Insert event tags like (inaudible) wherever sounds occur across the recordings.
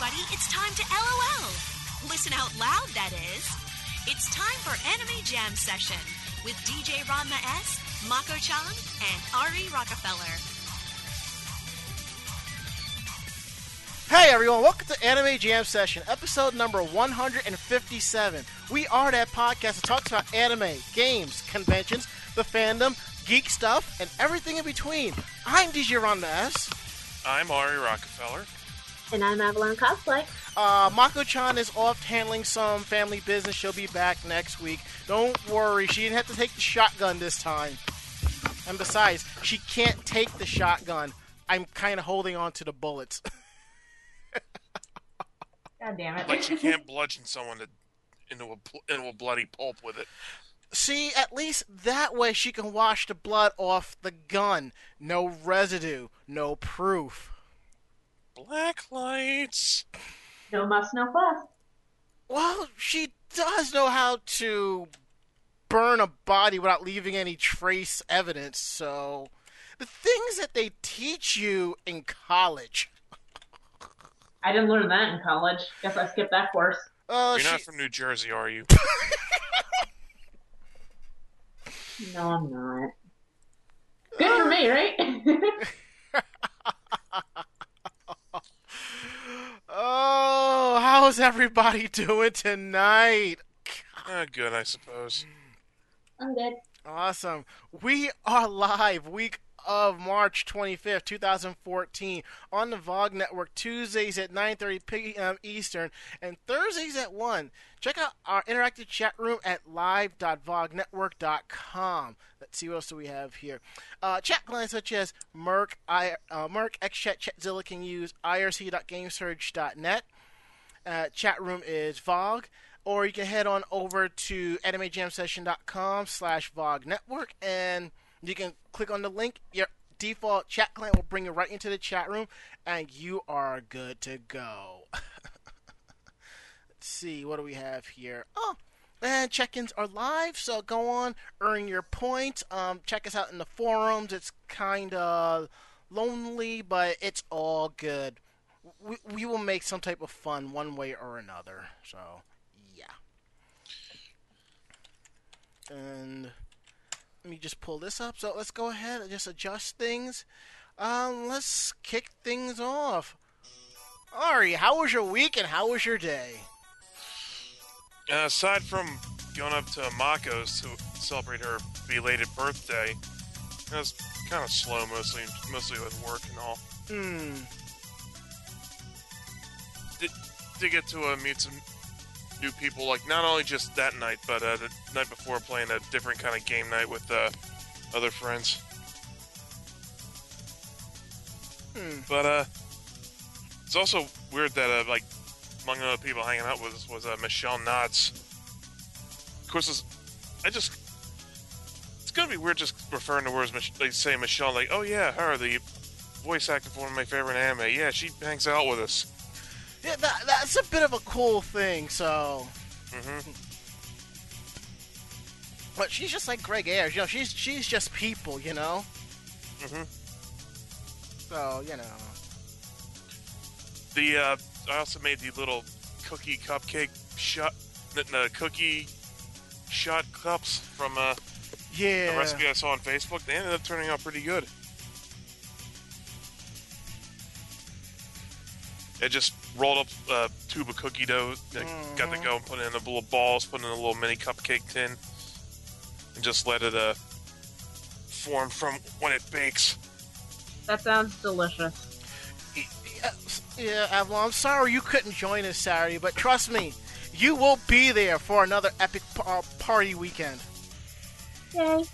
everybody, it's time to LOL. Listen out loud, that is. It's time for Anime Jam Session with DJ Ranma S, Mako Chan, and Ari Rockefeller. Hey everyone, welcome to Anime Jam Session, episode number 157. We are that podcast that talks about anime, games, conventions, the fandom, geek stuff, and everything in between. I'm DJ Ranma S. I'm Ari Rockefeller. And I'm Avalon Cosplay. Uh, Mako-chan is off handling some family business. She'll be back next week. Don't worry, she didn't have to take the shotgun this time. And besides, she can't take the shotgun. I'm kind of holding on to the bullets. (laughs) God damn it. Like she (laughs) can't bludgeon someone to, into a into a bloody pulp with it. See, at least that way she can wash the blood off the gun. No residue, no proof. Black lights. No muss, no fuss. Well, she does know how to burn a body without leaving any trace evidence, so the things that they teach you in college. I didn't learn that in college. Guess I skipped that course. Uh, You're she, not from New Jersey, are you? (laughs) No, I'm not. Good for me, right? (laughs) oh, how's everybody (laughs) doing tonight? Ah, good, I suppose. I'm good. Awesome. We are live week of March 25th, 2014 on the VOG network Tuesdays at 9:30 p.m. Eastern and Thursdays at 1. Check out our interactive chat room at live.vognetwork.com. Let's see what else do we have here. Uh, chat clients such as mIRC, I, uh, mIRC, XChat, Chatzilla can use irc.gamesurge.net. Uh, chat room is VOG or you can head on over to animejamsession.com slash VOG network and you can click on the link. Your default chat client will bring you right into the chat room and you are good to go. (laughs) Let's see, what do we have here? Oh, and check-ins are live, so go on, earn your points. Um, check us out in the forums. It's kind of lonely, but it's all good. We, we will make some type of fun one way or another. So, yeah. And let me just pull this up. So let's go ahead and just adjust things. Um, let's kick things off. Ari, how was your week and how was your day? Uh, aside from going up to Mako's to celebrate her belated birthday, it was kind of slow, mostly mostly with work and all. Hmm. Did did get to uh, meet some new people, like not only just that night, but uh, the night before playing a different kind of game night with uh, other friends. Hmm. But uh, it's also weird that uh, like among the other people hanging out with us was uh, Michelle Knotz. Of course, it's, I just it's gonna be weird just referring to her as Mich- like say Michelle, like oh yeah, her the voice actor for one of my favorite anime. Yeah, she hangs out with us. Yeah, that, that's a bit of a cool thing, so. hmm But she's just like Greg Ayres, you know, she's she's just people, you know? hmm So, you know. The uh, I also made the little cookie cupcake shot, the, the cookie shot cups from uh, Yeah. the recipe I saw on Facebook. They ended up turning out pretty good. It just rolled up a tube of cookie dough, that got to Mhm. go and put it in the little balls, put it in a little mini cupcake tin, and just let it uh, form from when it bakes. That sounds delicious. Yeah, yeah, Avalon, I'm sorry you couldn't join us Saturday, but trust me, you will be there for another epic uh, party weekend. Yay.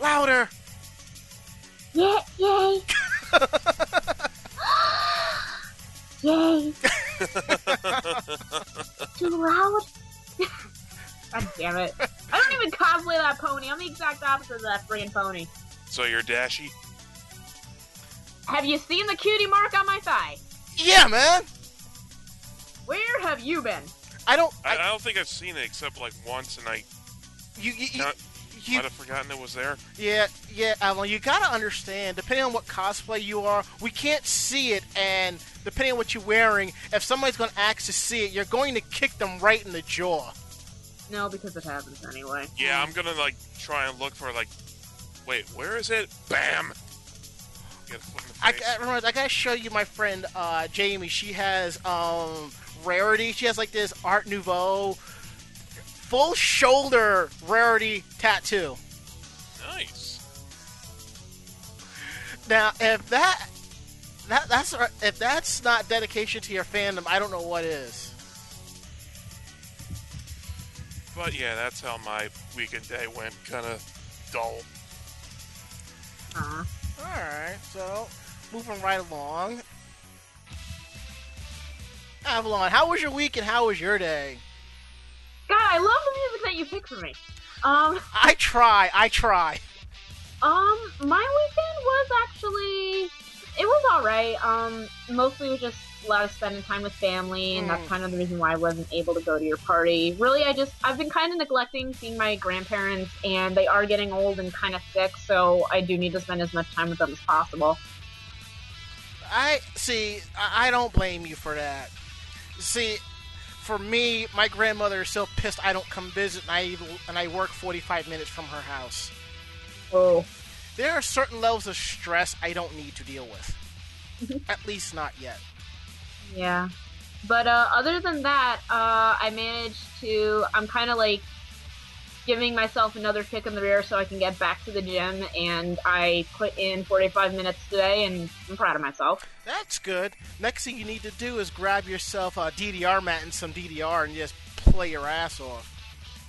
Louder! Yeah, yay. (laughs) yay. Too loud? (laughs) God damn it. I don't even cosplay that pony. I'm the exact opposite of that friggin' pony. So you're dashy. Have you seen the cutie mark on my thigh? Yeah, man! Where have you been? I don't. I, I, I don't think I've seen it except like once, and I you, you, you, not, You- Might have forgotten it was there. Yeah, yeah, Avalon, you gotta understand, depending on what cosplay you are, we can't see it, and depending on what you're wearing, if somebody's gonna ask to see it, you're going to kick them right in the jaw. No, because it happens anyway. Yeah, I'm gonna like try and look for like. Wait, where is it? Bam! Get a foot in the I. I, remember, I gotta show you my friend uh, Jamie. She has um, rarity. She has like this Art Nouveau full shoulder rarity tattoo. nice. Now, if that that that's if that's not dedication to your fandom, I don't know what is. But yeah, that's how my weekend day went. Kind of dull. Uh, All right, so moving right along. Avalon, how was your week and how was your day? God, I love the music that you pick for me. Um, I try, I try. um, my weekend was actually it was all right. Um, mostly it was just a lot of spending time with family, and that's Mm. kind of the reason why I wasn't able to go to your party. Really, I just I've been kind of neglecting seeing my grandparents, and they are getting old and kind of sick, so I do need to spend as much time with them as possible. I see. I don't blame you for that. See, for me, my grandmother is so pissed I don't come visit, and I and I work forty five minutes from her house. Oh, There are certain levels of stress I don't need to deal with. (laughs) At least not yet. Yeah. But uh, other than that, uh, I managed to. I'm kind of like giving myself another kick in the rear so I can get back to the gym, and I put in 45 minutes today, and I'm proud of myself. That's good. Next thing you need to do is grab yourself a DDR mat and some DDR and just play your ass off.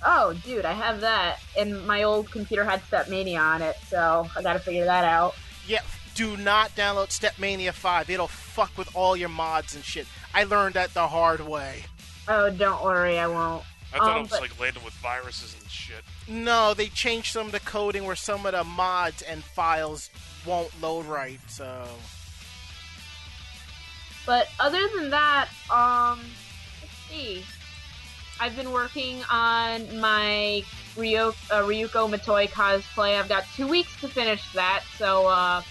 Oh, dude, I have that, and my old computer had Stepmania on it, so I got to figure that out. Yeah, do not download Stepmania 5. It'll fuck with all your mods and shit. I learned that the hard way. Oh, don't worry, I won't. I thought Um, it was but- like laden with viruses and shit. No, they changed some of the coding where some of the mods and files won't load right, so. But other than that, um, let's see. I've been working on my Ryo, uh, Ryuko Matoi cosplay. I've got two weeks to finish that, so uh,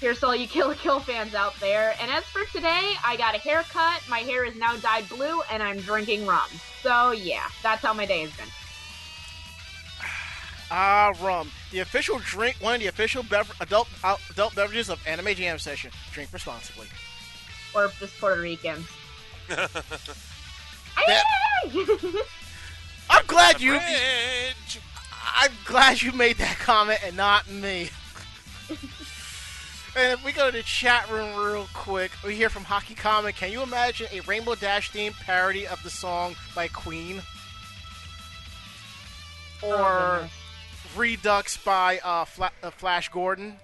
here's all you Kill la Kill fans out there. And as for today, I got a haircut. My hair is now dyed blue, and I'm drinking rum. So yeah, that's how my day has been. (sighs) Ah, rum. The official drink, one of the official bever- adult uh, adult beverages of Anime Jam Session. Drink responsibly. Or just Puerto Ricans. (laughs) (laughs) I'm glad you. I'm glad you made that comment and not me. (laughs) and if we go to the chat room real quick, we hear from Hockey Comic. Can you imagine a Rainbow Dash themed parody of the song by Queen? Oh, Or goodness. Redux by uh, Fla- uh, Flash Gordon?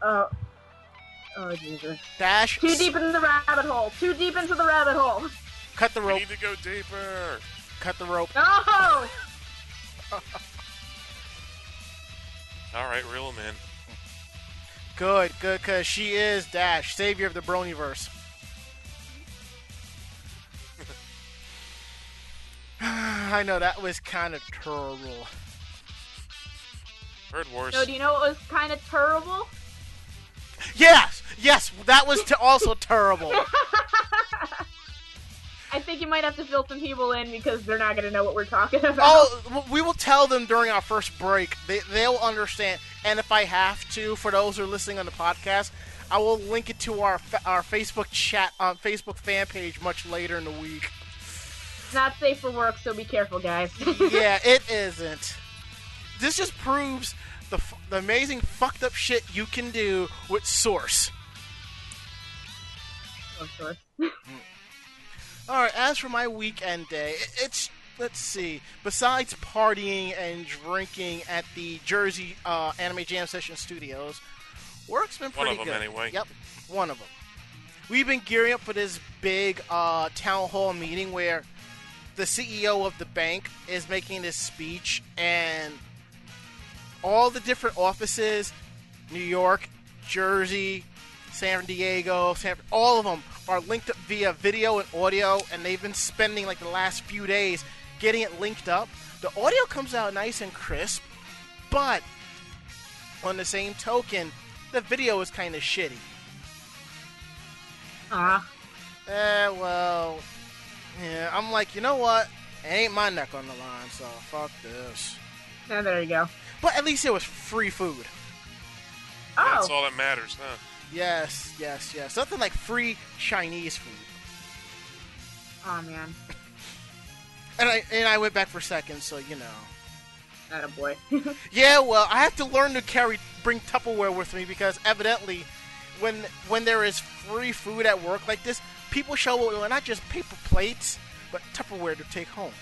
Oh, oh Jesus. Dash. Too deep in the rabbit hole. Too deep into the rabbit hole. Cut the rope. We need to go deeper. Cut the rope. No! (laughs) All right, reel him in. Good, good, because she is Dash, savior of the Bronyverse. (sighs) I know that was kind of terrible. Heard worse. No, do you know what was kind of terrible? Yes, yes, that was t- also terrible. (laughs) I think you might have to fill some people in because they're not going to know what we're talking about. Oh, we will tell them during our first break. They they'll understand. And if I have to, for those who are listening on the podcast, I will link it to our our Facebook chat on Facebook fan page much later in the week. It's not safe for work, so be careful, guys. (laughs) yeah, it isn't. This just proves the f- the amazing fucked up shit you can do with Source. of course. Mm. All right. As for my weekend day, it's let's see. Besides partying and drinking at the Jersey uh, Anime Jam Session Studios, work's been One pretty good. anyway. Yep, one of them. We've been gearing up for this big uh, town hall meeting where the CEO of the bank is making this speech, and all the different offices, New York, Jersey, San Diego, San, all of them are linked up via video and audio, and they've been spending like the last few days getting it linked up, the audio comes out nice and crisp, but on the same token, the video is kind of shitty. Ah, Eh, well, yeah, I'm like, you know what? It ain't my neck on the line, so fuck this. yeah, there you go. But at least it was free food. That's Oh, all that matters, huh? Yes, yes, yes. Something like free Chinese food. oh man, (laughs) And I and I went back for seconds, so you know. that a boy. (laughs) Yeah, well, I have to learn to carry bring Tupperware with me because evidently, when when there is free food at work like this, people show up with not just paper plates, but Tupperware to take home.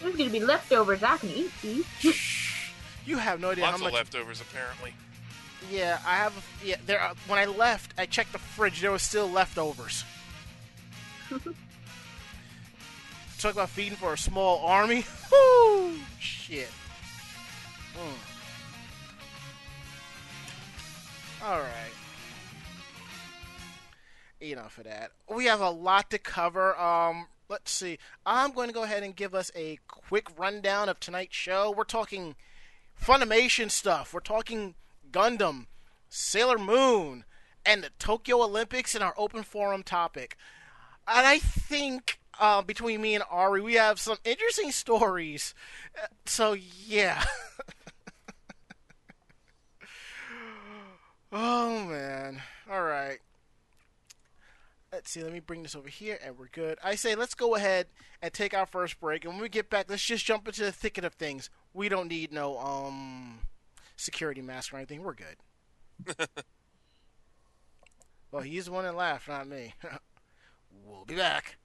There's gonna be leftovers. I can eat these. You have no idea Lots how much. of leftovers, apparently. Yeah, I have. Yeah, there. Are, when I left, I checked the fridge. There was still leftovers. (laughs) Talk about feeding for a small army. (laughs) Whoo! Shit. Mm. All right. Enough of that. We have a lot to cover. Um, let's see. I'm going to go ahead and give us a quick rundown of tonight's show. We're talking Funimation stuff. We're talking Gundam, Sailor Moon, and the Tokyo Olympics in our open forum topic. And I think uh, between me and Ari, we have some interesting stories. Uh, So yeah. (laughs) oh man. All right. Let's see. Let me bring this over here, and we're good. I say let's go ahead and take our first break, and when we get back, let's just jump into the thicket of things. We don't need no um security mask or anything. We're good. (laughs) well, he's the one that laughed, not me. (laughs) we'll be back.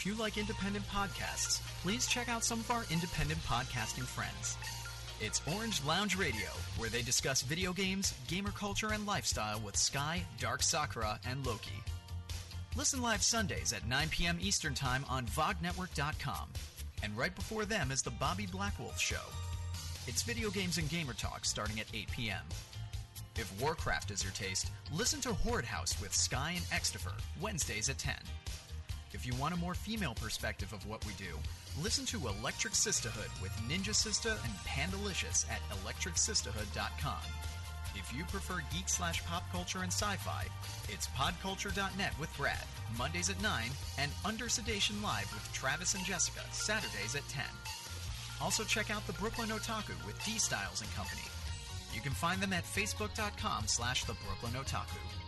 If you like independent podcasts, please check out some of our independent podcasting friends. It's Orange Lounge Radio, where they discuss video games, gamer culture, and lifestyle with Sky, Dark Sakura, and Loki. Listen live Sundays at 9 p.m. Eastern Time on VogNetwork.com. And right before them is the Bobby Blackwolf Show. It's video games and gamer talk starting at 8 p.m. If Warcraft is your taste, listen to Horde House with Sky and Extifer, Wednesdays at 10. If you want a more female perspective of what we do, listen to Electric Sisterhood with Ninja Sister and Pandalicious at electricsisterhood.com. If you prefer geek slash pop culture and sci-fi, it's podculture.net with Brad, Mondays at 9, and Under Sedation Live with Travis and Jessica, Saturdays at 10. Also check out the Brooklyn Otaku with D Styles and Company. You can find them at facebook.com slash the Brooklyn Otaku.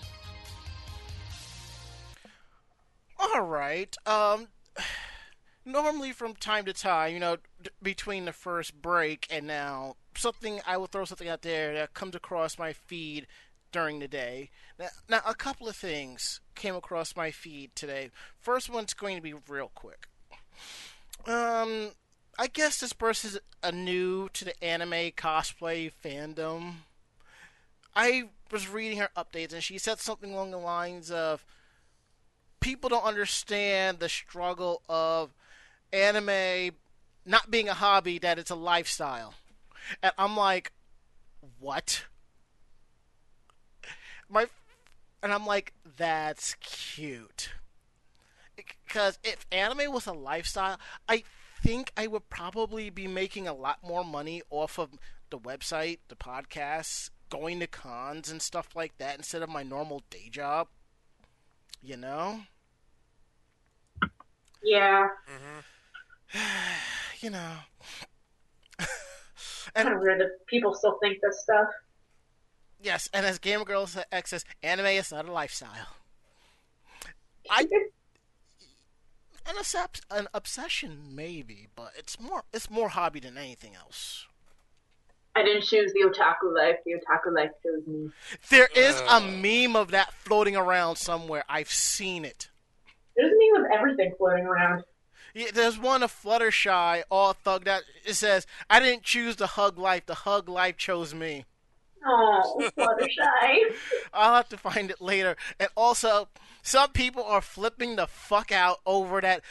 All right. Um, normally from time to time, you know, d- between the first break and now, something I will throw something out there that comes across my feed during the day. Now, now a couple of things came across my feed today. First one's going to be real quick. Um, I guess this person's a new to the anime cosplay fandom. I was reading her updates and she said something along the lines of people don't understand the struggle of anime not being a hobby, that it's a lifestyle. And I'm like, what? My, and I'm like, that's cute. Because if anime was a lifestyle, I think I would probably be making a lot more money off of the website, the podcasts, going to cons and stuff like that instead of my normal day job. You know? Yeah. Mm-hmm. (sighs) you know. (sighs) Kind of weird that people still think this stuff. Yes, and as Gamer Girls X says, anime is not a lifestyle. (laughs) I an, obs- an obsession maybe, but it's more it's more hobby than anything else. I didn't choose the otaku life. The otaku life chose me. There is a meme of that floating around somewhere. I've seen it. There's me with everything floating around. Yeah, there's one of Fluttershy, all thugged out. It says, "I didn't choose the hug life. The hug life chose me." Oh, Fluttershy. (laughs) I'll have to find it later. And also, some people are flipping the fuck out over that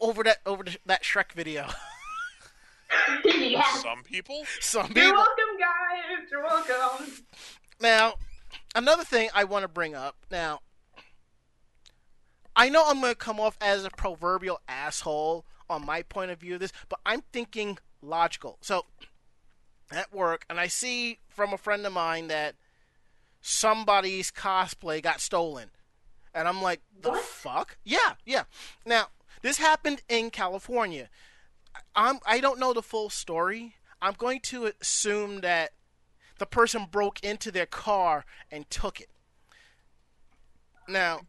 over that over the, that Shrek video. (laughs) yeah. Some people? some people. You're welcome, guys. You're welcome. Now, another thing I want to bring up. Now, I know I'm going to come off as a proverbial asshole on my point of view of this, but I'm thinking logical. So, at work, and I see from a friend of mine that somebody's cosplay got stolen. And I'm like, the What? fuck? Yeah, yeah. Now, this happened in California. I'm I don't know the full story. I'm going to assume that the person broke into their car and took it. Now,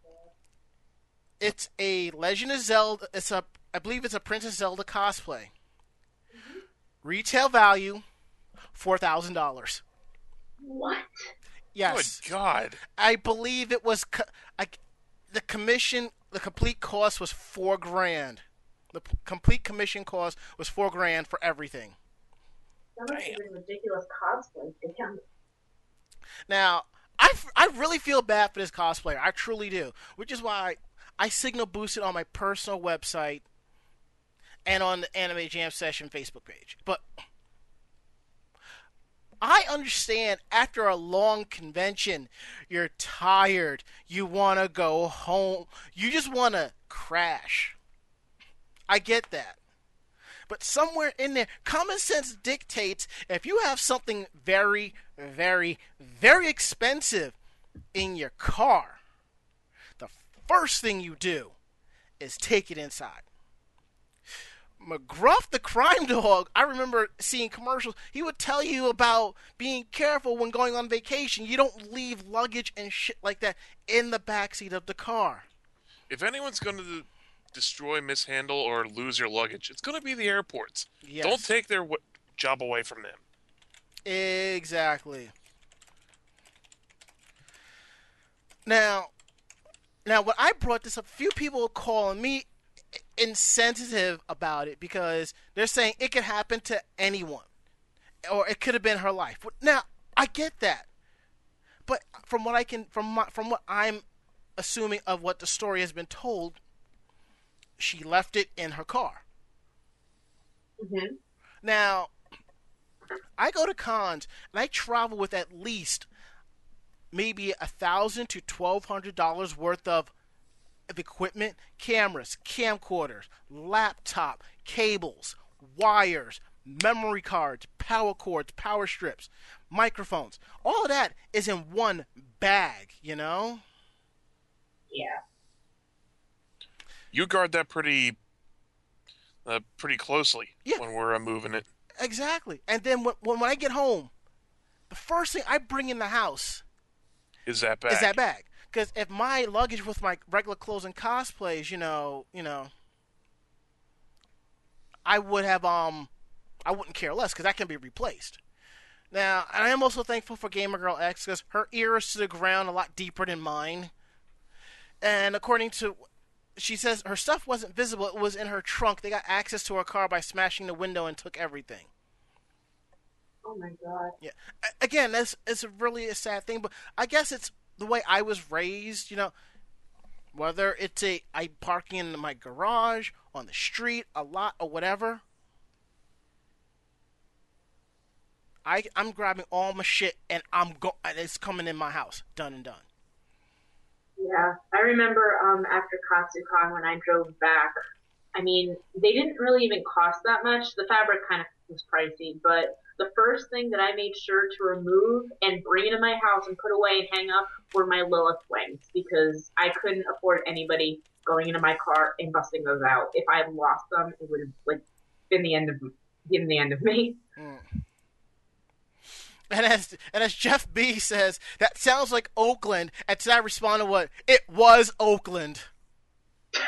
it's a Legend of Zelda. It's a, I believe it's a Princess Zelda cosplay. Mm-hmm. Retail value, four thousand dollars. What? Yes, Good God. I believe it was. Co- I, the commission, the complete cost was four grand. The p- complete commission cost was four grand for everything. That must have ridiculous cosplay. Damn. Now, I, f- I really feel bad for this cosplayer. I truly do. Which is why I signal boosted on my personal website and on the Anime Jam Session Facebook page. But I understand after a long convention, you're tired. You want to go home. You just want to crash. I get that. But somewhere in there, common sense dictates if you have something very, very, very expensive in your car, first thing you do is take it inside. McGruff the crime dog, I remember seeing commercials. He would tell you about being careful when going on vacation. You don't leave luggage and shit like that in the backseat of the car. If anyone's going to destroy, mishandle, or lose your luggage, it's going to be the airports. Yes. Don't take their w- job away from them. Exactly. Now, now when I brought this up, a few people were calling me insensitive about it because they're saying it could happen to anyone, or it could have been her life. Now I get that, but from what I can from my, from what I'm assuming of what the story has been told, she left it in her car. Mm-hmm. Now, I go to cons and I travel with at least maybe a thousand to twelve hundred dollars worth of of equipment, cameras, camcorders, laptop, cables, wires, memory cards, power cords, power strips, microphones. All of that is in one bag, you know? Yeah. You guard that pretty, uh, pretty closely Yeah. when we're uh, moving it. Exactly. And then when, when I get home, the first thing I bring in the house Is that bag? is that bag. Because if my luggage with my regular clothes and cosplays, you know, you know, I would have um, I wouldn't care less because that can be replaced. Now, and I am also thankful for Gamer Girl X because her ear is to the ground a lot deeper than mine. And according to, she says her stuff wasn't visible; it was in her trunk. They got access to her car by smashing the window and took everything. Oh my god. Yeah. Again, that's it's really a sad thing, but I guess it's the way I was raised. You know, whether it's a I parking in my garage, on the street, a lot, or whatever. I I'm grabbing all my shit and I'm go. and It's coming in my house, done and done. Yeah, I remember um, after Katsucon when I drove back. I mean, they didn't really even cost that much. The fabric kind of was pricey, but the first thing that I made sure to remove and bring into my house and put away and hang up were my Lilith wings because I couldn't afford anybody going into my car and busting those out. If I had lost them, it would have like been the end of been the end of me. (laughs) And as and as Jeff B says, that sounds like Oakland. And to that I responded, "What? It was Oakland." (laughs)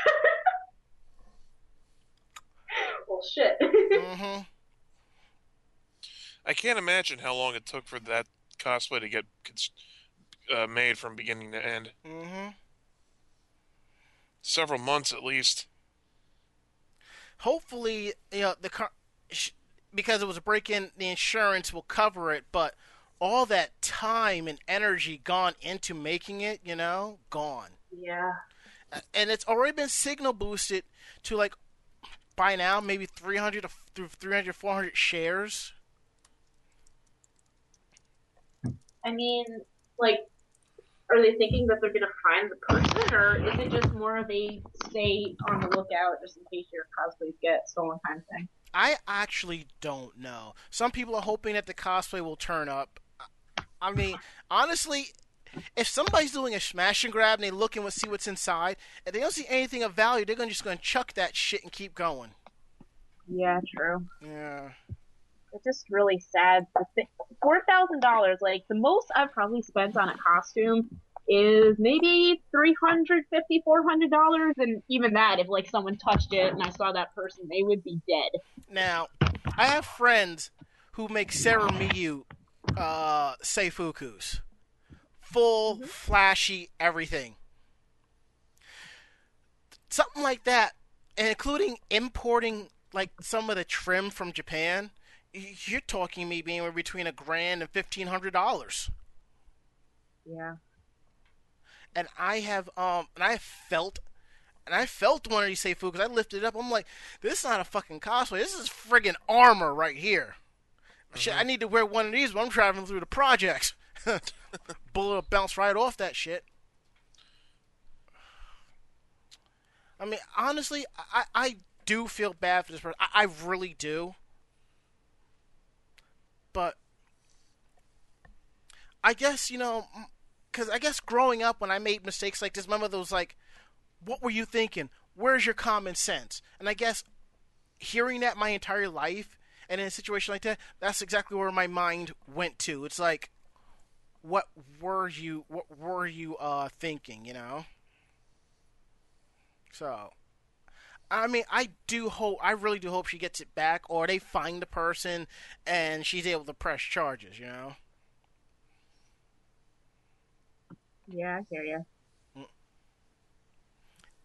Well, shit. (laughs) hmm I can't imagine how long it took for that cosplay to get uh, made from beginning to end. hmm Several months at least. hopefully, you know, the car, because it was a break-in, the insurance will cover it. But all that time and energy gone into making it, you know, gone. yeah. And it's already been signal boosted to like by now maybe 300 to through 300 400 shares. I mean, like, are they thinking that they're gonna find the person, or is it just more of a stay on the lookout just in case your cosplays get stolen kind of thing? I actually don't know. Some people are hoping that the cosplay will turn up. I mean, honestly, if somebody's doing a smash and grab and they look and see what's inside, and they don't see anything of value, they're gonna just gonna chuck that shit and keep going. Yeah, true. Yeah. It's just really sad. Four thousand dollars, like the most I've probably spent on a costume is maybe three hundred fifty, four hundred dollars, and even that, if like someone touched it and I saw that person, they would be dead. Now, I have friends who make Sera Myu uh, Seifukus. Full, flashy, everything. Something like that, and including importing like some of the trim from Japan. You're talking me being between a grand and fifteen hundred dollars. Yeah. and I have um and I felt and I felt one of these Seifu because I lifted it up. I'm like, this is not a fucking cosplay. This is friggin' armor right here. Shit, I need to wear one of these when I'm traveling through the projects. (laughs) Bullet will bounce right off that shit. I mean, honestly, I, I do feel bad for this person. I, I really do. But I guess, you know, because I guess growing up when I made mistakes like this, remember those like, what were you thinking? Where's your common sense? And I guess hearing that my entire life and in a situation like that, that's exactly where my mind went to. It's like, what were you? What were you uh, thinking? You know. So, I mean, I do hope. I really do hope she gets it back, or they find the person and she's able to press charges. You know. Yeah, I hear you.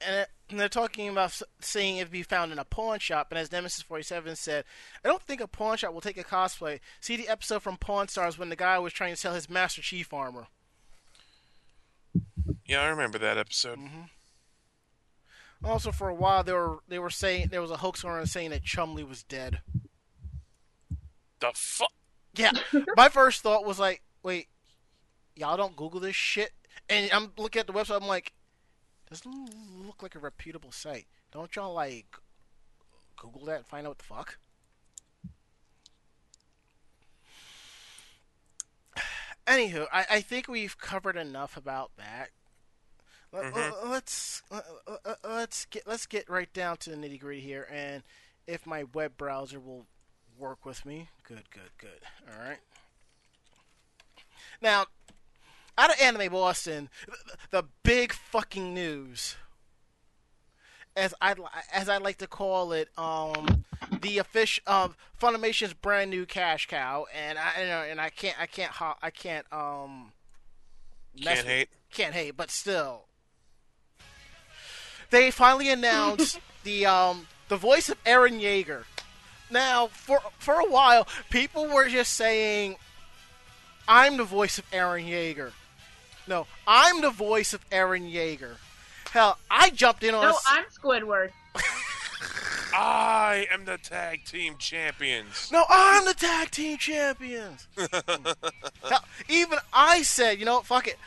and uh, And they're talking about seeing if it be found in a pawn shop. And as Nemesis 47 said, I don't think a pawn shop will take a cosplay. See the episode from Pawn Stars when the guy was trying to sell his Master Chief armor. Yeah, I remember that episode. Mm-hmm. Also, for a while, they were they were saying there was a hoax around saying that Chumley was dead. The fuck? Yeah, (laughs) my first thought was like, wait, y'all don't Google this shit? And I'm looking at the website. I'm like, doesn't look like a reputable site. Don't y'all like Google that and find out what the fuck? (sighs) Anywho, I, I think we've covered enough about that. Mhm. Let's let's get let's get right down to the nitty gritty here, and if my web browser will work with me, good, good, good. All right. Now, out of Anime Boston, the, big fucking news, as I as I like to call it, um, the official um, Funimation's brand new cash cow, and I you know, and I can't I can't I can't um Can't with- hate. can't hate, but still, they finally announced (laughs) the um the voice of Eren Yeager. Now, for for a while, people were just saying, "I'm the voice of Eren Yeager." No, I'm the voice of Eren Yeager. Hell, I jumped in on. No, a s- I'm Squidward. (laughs) I am the tag team champions. No, I'm the tag team champions. (laughs) Hell, even I said, you know, what, fuck it.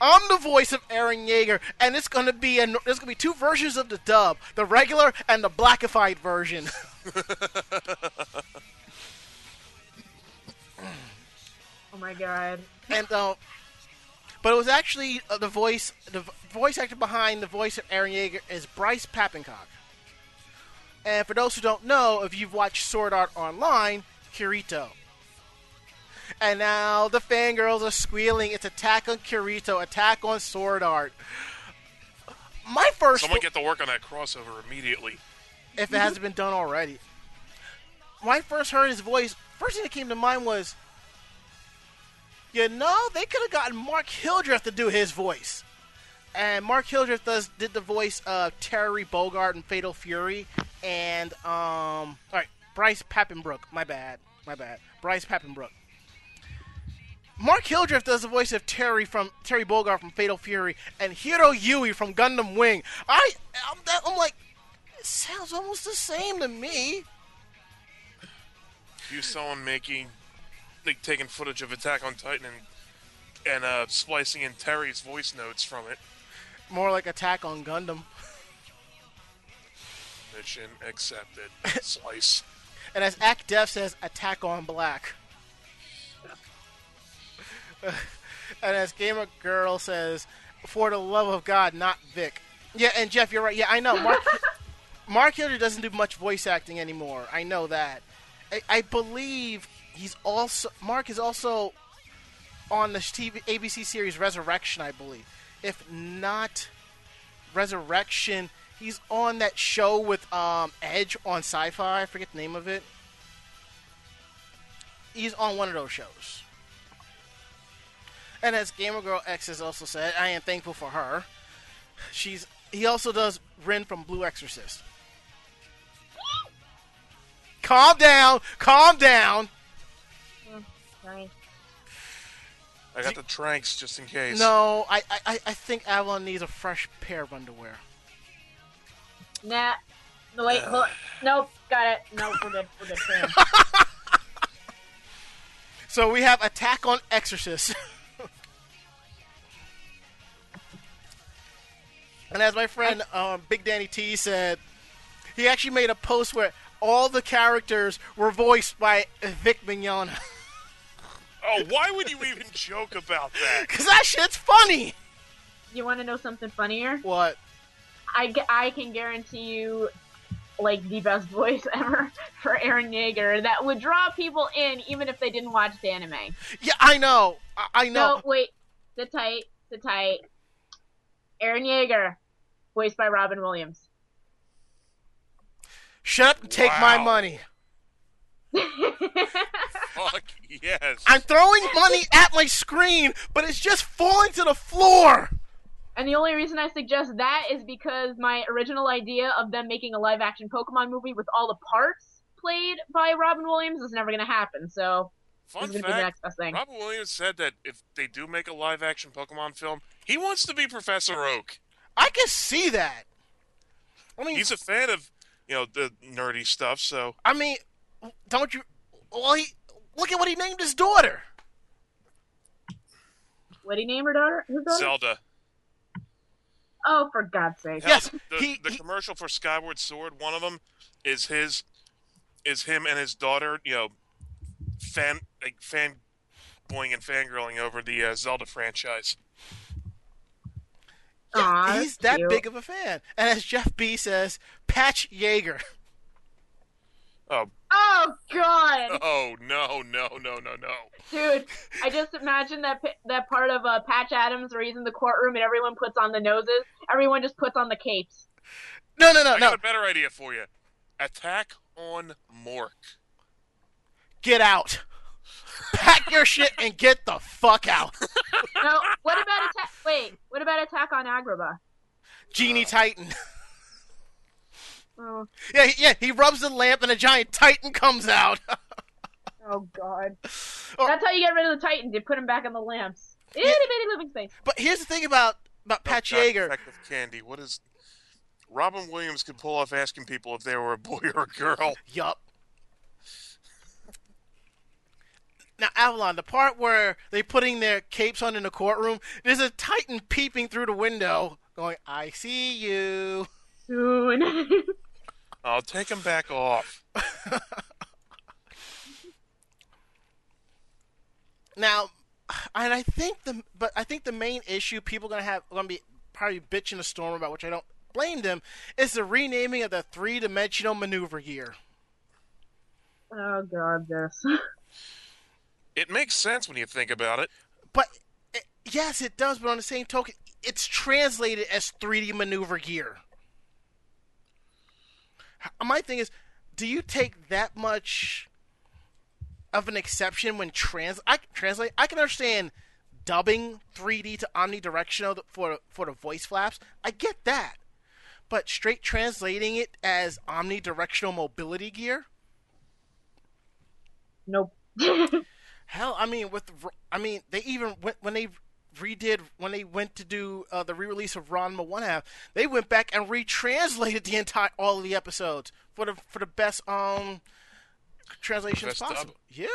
I'm the voice of Eren Yeager, and it's gonna be a, there's gonna be two versions of the dub: the regular and the blackified version. (laughs) Oh my god. and uh, but it was actually uh, the voice, the voice actor behind the voice of Eren Yeager is Bryce Papencock. And for those who don't know, if you've watched Sword Art Online, Kirito. And now the fangirls are squealing. It's Attack on Kirito, Attack on Sword Art. My first, Someone get to work on that crossover immediately. if it hasn't been done already. When I first heard his voice, first thing that came to mind was, you know, they could have gotten Mark Hildreth to do his voice. And Mark Hildreth does did the voice of Terry Bogard in Fatal Fury, and um, all right, Bryce Papenbrook. My bad, my bad. Bryce Papenbrook. Mark Hildreth does the voice of Terry from Terry Bogard from Fatal Fury, and Heero Yuy from Gundam Wing. I, I'm, that, I'm like, it sounds almost the same to me. You saw him making, like, taking footage of Attack on Titan and, and uh, splicing in Terry's voice notes from it. More like Attack on Gundam. Mission accepted. Slice. (laughs) And as Act Def says, Attack on Black. (laughs) and as Gamer Girl says, for the love of God, not Vic. Yeah, and Jeff, you're right. Yeah, I know. Mark, (laughs) Mark Hilder doesn't do much voice acting anymore. I know that. I, I believe he's also Mark is also on the TV, ABC series Resurrection. I believe, if not Resurrection, he's on that show with um, Edge on Sci-Fi. I forget the name of it. He's on one of those shows. And as Gamer Girl X has also said, I am thankful for her. She's he also does Rin from Blue Exorcist. Calm down, calm down. Sorry. I got the tranks just in case. No, I, I, I think Avalon needs a fresh pair of underwear. Nah. No, wait, hold. Nope, got it. Nope, we're good. We're good. (laughs) So we have Attack on Exorcist. (laughs) and as my friend um, Big Danny T said, he actually made a post where all the characters were voiced by Vic Mignogna. (laughs) Oh, why would you even joke about that? Because that shit's funny! You want to know something funnier? What? I, I can guarantee you, like, the best voice (laughs) ever for Eren Yeager that would draw people in even if they didn't watch the anime. Yeah, I know. I, I know. No, wait. The tight, the tight. Eren Yeager, voiced by Robin Williams. Shut up and take my money. (laughs) Fuck yes. I'm throwing money at my screen, but it's just falling to the floor. And the only reason I suggest that is because my original idea of them making a live action Pokemon movie with all the parts played by Robin Williams is never going to happen. So Fun this is going be the fact: next best thing. Robin Williams said that if they do make a live action Pokemon film, he wants to be Professor Oak. I can see that. I mean, He's a fan of you know the nerdy stuff, so I mean, don't you? Well, he look at what he named his daughter. What did he name her daughter? His daughter? Zelda. Oh, for God's sake! Hell, Yes, the, he- the he- commercial for Skyward Sword, one of them is his, is him and his daughter, you know, fan like fan boing and fangirling over the uh, Zelda franchise. Yeah, Aw, he's that's that cute. big of a fan. And as Jeff B says, Patch Yeager. (laughs) Oh, Oh God, oh no, no, no, no, no! dude! (laughs) I just imagine that that part of uh, Patch Adams where he's in the courtroom and everyone puts on the noses. Everyone just puts on the capes. No, no, no, I no. got a better idea for you. Attack on Mork. Get out. Pack your shit and get the fuck out. (laughs) No, what about attack? Wait, what Attack on Agrabah? Genie oh. Titan. (laughs) Oh, Yeah, he- yeah, he rubs the lamp and a giant Titan comes out. (laughs) oh God! Oh. That's how you get rid of the Titans. You put them back in the lamps. Itty bitty living space. but here's the thing about about Oh, Patch Yeager. Detective Candy. What is? Robin Williams could pull off asking people if they were a boy or a girl. Yup. Now, Avalon, the part where they're putting their capes on in the courtroom, there's a Titan peeping through the window, going, "I see you." Soon. (laughs) I'll take him back off. (laughs) Now, and I think the but I think the main issue people are gonna have gonna be probably bitching a storm about, which I don't blame them, is the renaming of the three dimensional maneuver gear. oh God, this. (laughs) It makes sense when you think about it. But yes, it does. But on the same token, it's translated as 3D maneuver gear. My thing is, do you take that much of an exception when trans? I translate. I can understand dubbing 3D to omnidirectional for for the voice flaps. I get that, but straight translating it as omnidirectional mobility gear. Nope. (laughs) Hell, I mean, with I mean, they even went when they redid when they went to do uh, the re-release of Ranma One Half, they went back and retranslated the entire all of the episodes for the for the best um translations Best dub. possible. Yeah,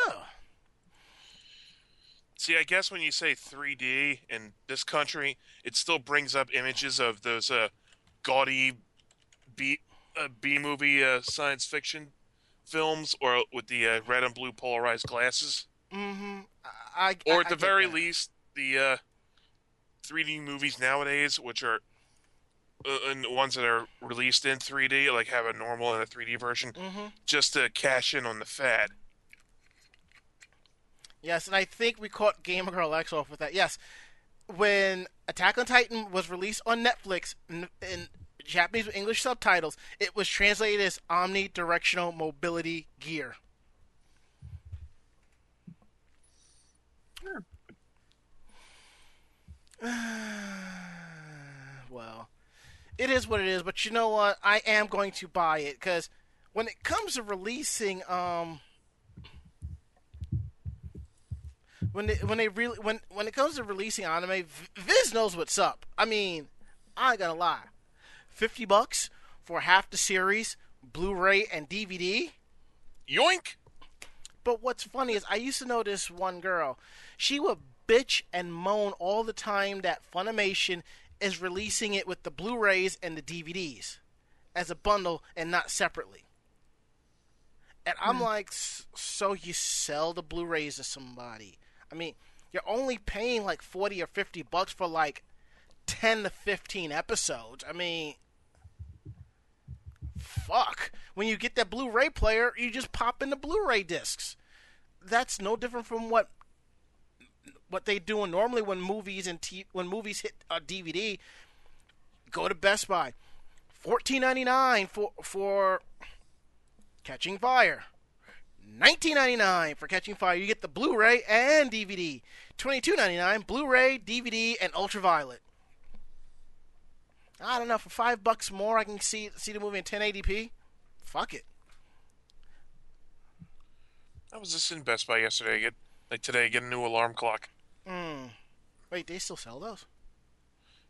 See, I guess when you say 3D in this country, it still brings up images of those uh, gaudy B uh, B movie uh, science fiction films, or with the uh, red and blue polarized glasses, mm-hmm. I, I or at I the get very that. least the uh, 3D movies nowadays, which are uh, and the ones that are released in 3D, like have a normal and a 3D version, Mhm. just to cash in on the fad. Yes, and I think we caught Gamer Girl X off with that. Yes, when Attack on Titan was released on Netflix in, in Japanese with English subtitles, it was translated as omnidirectional mobility gear. (sighs) well, it is what it is. But you know what? I am going to buy it because when it comes to releasing, um, when they when they really when when it comes to releasing anime, Viz knows what's up. I mean, I ain't gonna lie, fifty bucks for half the series, Blu-ray and DVD. Yoink! But what's funny is I used to know this one girl. She would bitch and moan all the time that Funimation is releasing it with the Blu-rays and the DVDs as a bundle and not separately. And I'm hmm. like, so you sell the Blu-rays to somebody? I mean, you're only paying like 40 or 50 bucks for like 10 to 15 episodes. I mean, fuck. When you get that Blu-ray player, you just pop in the Blu-ray discs. That's no different from what what they do normally when movies and t- when movies hit a DVD. Go to Best Buy, fourteen ninety nine for for Catching Fire. 19.99 for Catching Fire. You get the Blu-ray and DVD. 22.99 Blu-ray, DVD, and Ultraviolet. I don't know. For five bucks more, I can see see the movie in 1080p. Fuck it. I was just in Best Buy yesterday. Get like today, get a new alarm clock. Hmm. Wait, they still sell those?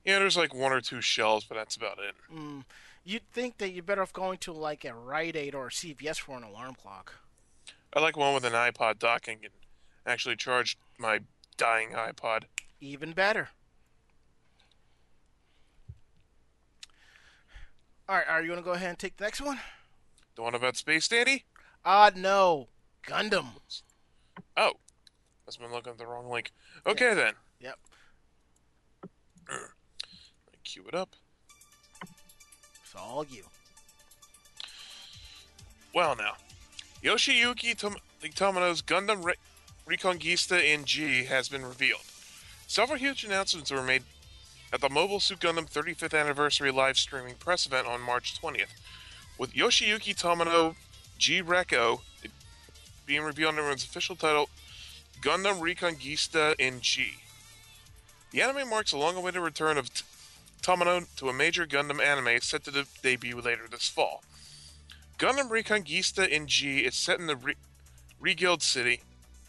Yeah, there's like one or two shelves, but that's about it. Hmm. You'd think that you're better off going to like a Rite Aid or a CVS for an alarm clock. I like one with an iPod docking and actually charge my dying iPod. Even better. All right, are you gonna go ahead and take the next one? The one about Space Dandy? Ah, no, Gundam. Oh, must have been looking at the wrong link. Okay then. Yep. (clears throat) Cue it up. It's all you. Well now, Yoshiyuki Tom- Tomino's Gundam Re- Reconguista in G has been revealed. Several huge announcements were made at the Mobile Suit Gundam 35th Anniversary live streaming press event on March 20th, with Yoshiyuki Tomino G Reco being revealed under its official title Gundam Reconguista in G. The anime marks a long-awaited return of T- Tomino to a major Gundam anime set to de- debut later this fall. Gundam Reconguista in G is set in the Re- Reguild City,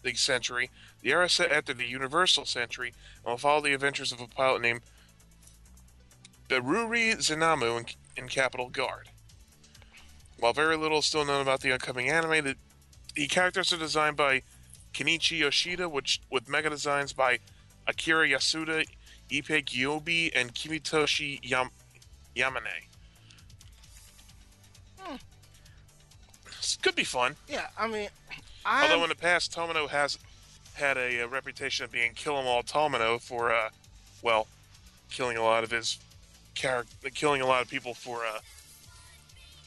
the century. The era set after the Universal Century and will follow the adventures of a pilot named Beruri Zenamu in, in Capital Guard. While very little is still known about the upcoming anime, the, the characters are designed by Kenichi Yoshida, which with mecha designs by Akira Yasuda, Ippei Gyoubu, and Kimitoshi Yam- Yamane. This could be fun. Yeah, I mean, I'm, Although in the past, Tomino has had a, uh reputation of being kill 'em all Tomino for, uh, well, killing a lot of his character, killing a lot of people for uh,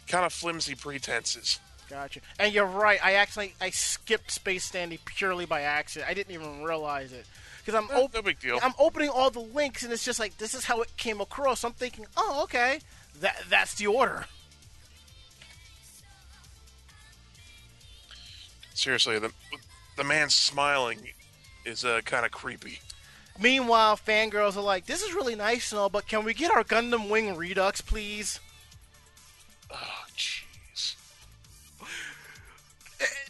kind of flimsy pretenses. Gotcha. And you're right. I actually I skipped Space Dandy purely by accident. I didn't even realize it because I'm Eh, op- no big deal. I'm opening all the links and it's just like this is how it came across. I'm thinking, oh, okay, that that's the order. Seriously, the the man smiling is uh, kind of creepy. Meanwhile, fangirls are like, this is really nice and all, but can we get our Gundam Wing Redux, please? Oh,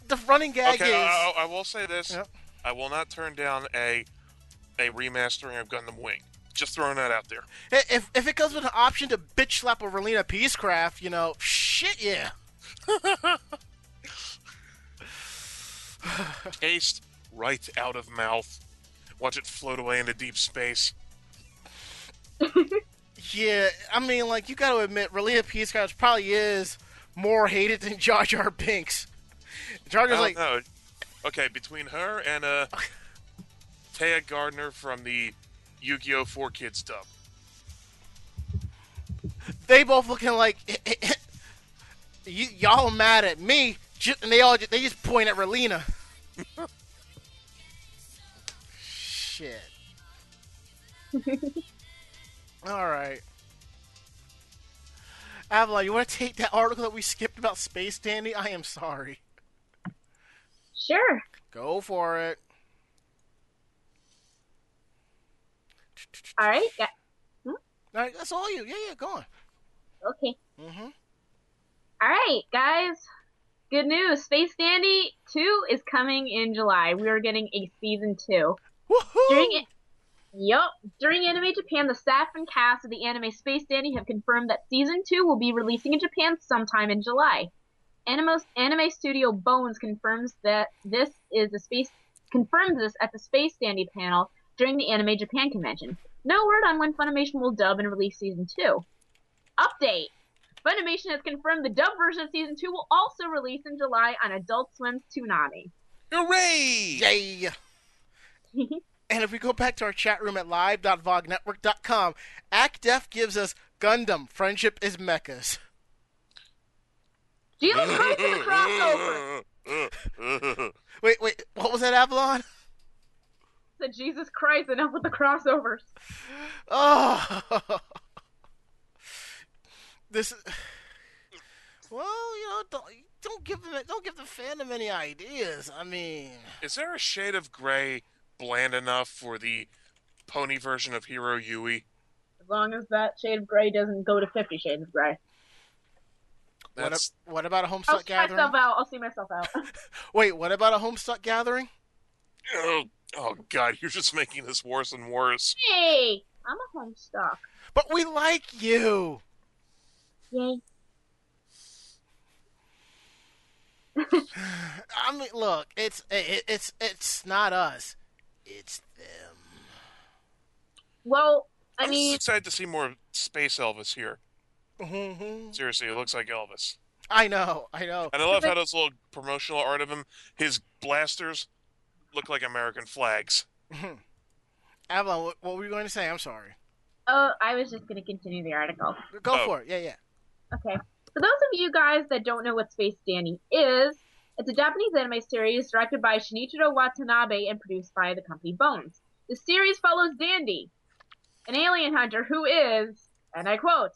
The running gag Okay, is. I, I- I will say this: Yep. I will not turn down a a remastering of Gundam Wing. Just throwing that out there. If, if it comes with an option to bitch slap a Relena Peacecraft, you know, shit yeah. (laughs) Taste right out of mouth. Watch it float away into deep space. (laughs) Yeah, I mean, like, you gotta admit, Relena Peacecraft probably is more hated than (laughs) Jar Jar Binks. (laughs) I Jar's like, know. Okay, between her and uh, (laughs) Téa Gardner from the Yu-Gi-Oh! 4 Kids dub. they both looking like, (laughs) y- y'all mad at me, and they all they just point at Relena. Shit. all right. Avalon, you want to take that article that we skipped about Space Dandy? I am sorry. Sure. Go for it. All right. Yeah. All right, that's all you. Yeah, yeah, go on. Okay. Mm-hmm. All right, guys. Good news. Space Dandy 2 is coming in July. We are getting a season 2. Woohoo! During it, Yup. During Anime Japan, the staff and cast of the anime Space Dandy have confirmed that season 2 will be releasing in Japan sometime in July. Animo, anime studio Bones confirms that this is the space confirmed this at the Space Dandy panel during the Anime Japan convention. No word on when Funimation will dub and release season 2. Update. Funimation has confirmed the dub version of season 2 will also release in July on Adult Swim's Toonami. Hooray! Yay! (laughs) and if we go back to our chat room at live.vognetwork.com, ActDef gives us Gundam, Friendship is Mechas. Jesus Christ is a crossover! (laughs) Wait, wait, what was that, Avalon? Said Jesus Christ, enough with the crossovers. Oh! (laughs) this Well, you know, don't, don't give them, don't give the fandom any ideas. I mean, Is there a shade of gray bland enough for the pony version of Heero Yuy? As long as that shade of gray doesn't go to Fifty Shades of Gray. What, That's a- what about a I'll Homestuck see gathering? myself out. I'll see myself out. (laughs) Wait, what about a Homestuck gathering? oh, oh god, you're just making this worse and worse. hey, I'm a homestuck. But we like you. Yay. (sighs) I mean, look, it's it, it's it's not us. It's them. Well, I I'm mean, just excited to see more space Elvis here. Hmm Seriously, it looks like Elvis. I know, I know. And I love how those little promotional art of him, his blasters look like American flags. Avalon, what, what were you going to say? I'm sorry. oh, I was just going to continue the article. Go Oh. for it. Yeah, yeah. Okay. For those of you guys that don't know what Space Dandy is, it's a Japanese anime series directed by Shinichiro Watanabe and produced by the company Bones. The series follows Dandy, an alien hunter who is, and I quote,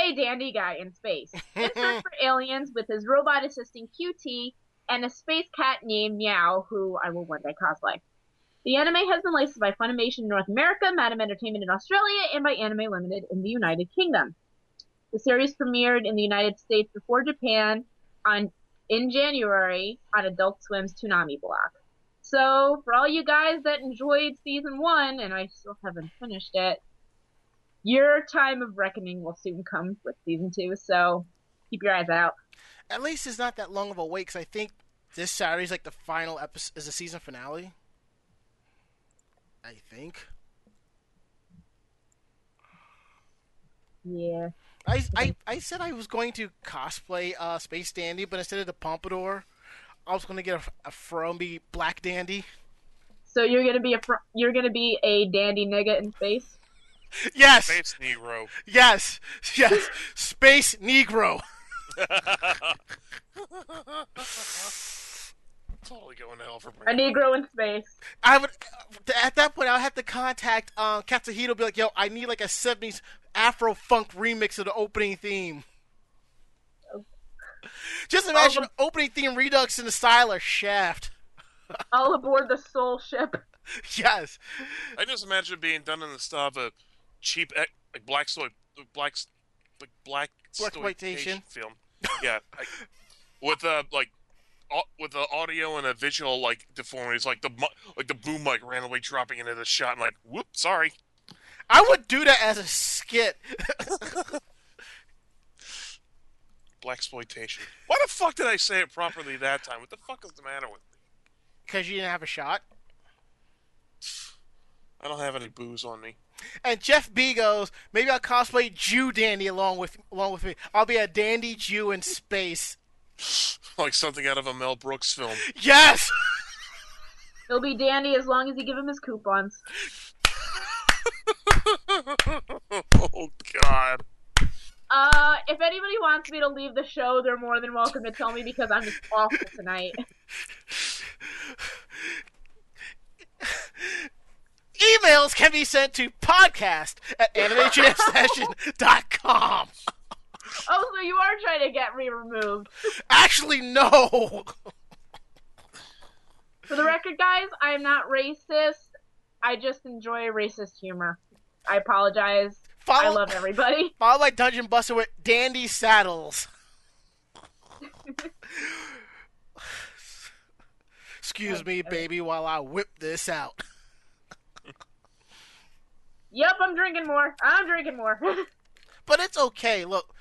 a dandy guy in space, in search (laughs) for aliens with his robot assistant QT and a space cat named Meow, who I will one day cosplay. The anime has been licensed by Funimation in North America, Madman Entertainment in Australia, and by Anime Limited in the United Kingdom. The series premiered in the United States before Japan on in January on Adult Swim's Toonami block. So, for all you guys that enjoyed season one, and I still haven't finished it, your time of reckoning will soon come with season two. So, keep your eyes out. At least it's not that long of a wait because I think this Saturday's like the final episode, is the season finale. I think. Yeah. I, I, I said I was going to cosplay uh, Space Dandy, but instead of the pompadour, I was going to get a, a Fromby Black Dandy. So you're gonna be a fr- you're gonna be a dandy nigga in space. Yes, Space Negro. yes, yes, Space Negro. (laughs) totally going to hell for me. A negro in space. I would at that point I would have to contact um, Katsuhito, be like, "Yo, I need like a '70s Afro funk remix of the opening theme." Just imagine Oh, opening theme redux in the style of Shaft. (laughs) All aboard the Soul ship. yes, I just imagine it being done in the style of a cheap, like black soy, black, like black Blaxploitation. film. Yeah, with uh like, with the audio and a visual like deformities, like the like the boom mic randomly dropping into the shot, and like, whoop, sorry. I would do that as a skit. (laughs) Black exploitation. Why the fuck did I say it properly that time? What the fuck is the matter with me? Because you didn't have a shot. I don't have any booze on me. And Jeff B goes, maybe I'll cosplay Jew Dandy along with along with me. I'll be a dandy Jew in space. (laughs) Like something out of a Mel Brooks film. Yes. He'll be dandy as long as you give him his coupons. (laughs) oh God. Uh, if anybody wants me to leave the show, they're more than welcome to tell me because I'm just awful tonight. (laughs) Emails can be sent to podcast at animejamsession.com. Oh, so you are trying to get me removed. Actually, no. For the record, guys, I am not racist. I just enjoy racist humor. I apologize. I love everybody. (laughs) follow my Dungeon Buster with Dandy Saddles. (laughs) Excuse me, baby, while I whip this out. Yep, I'm drinking more. I'm drinking more. (laughs) But it's okay. Look,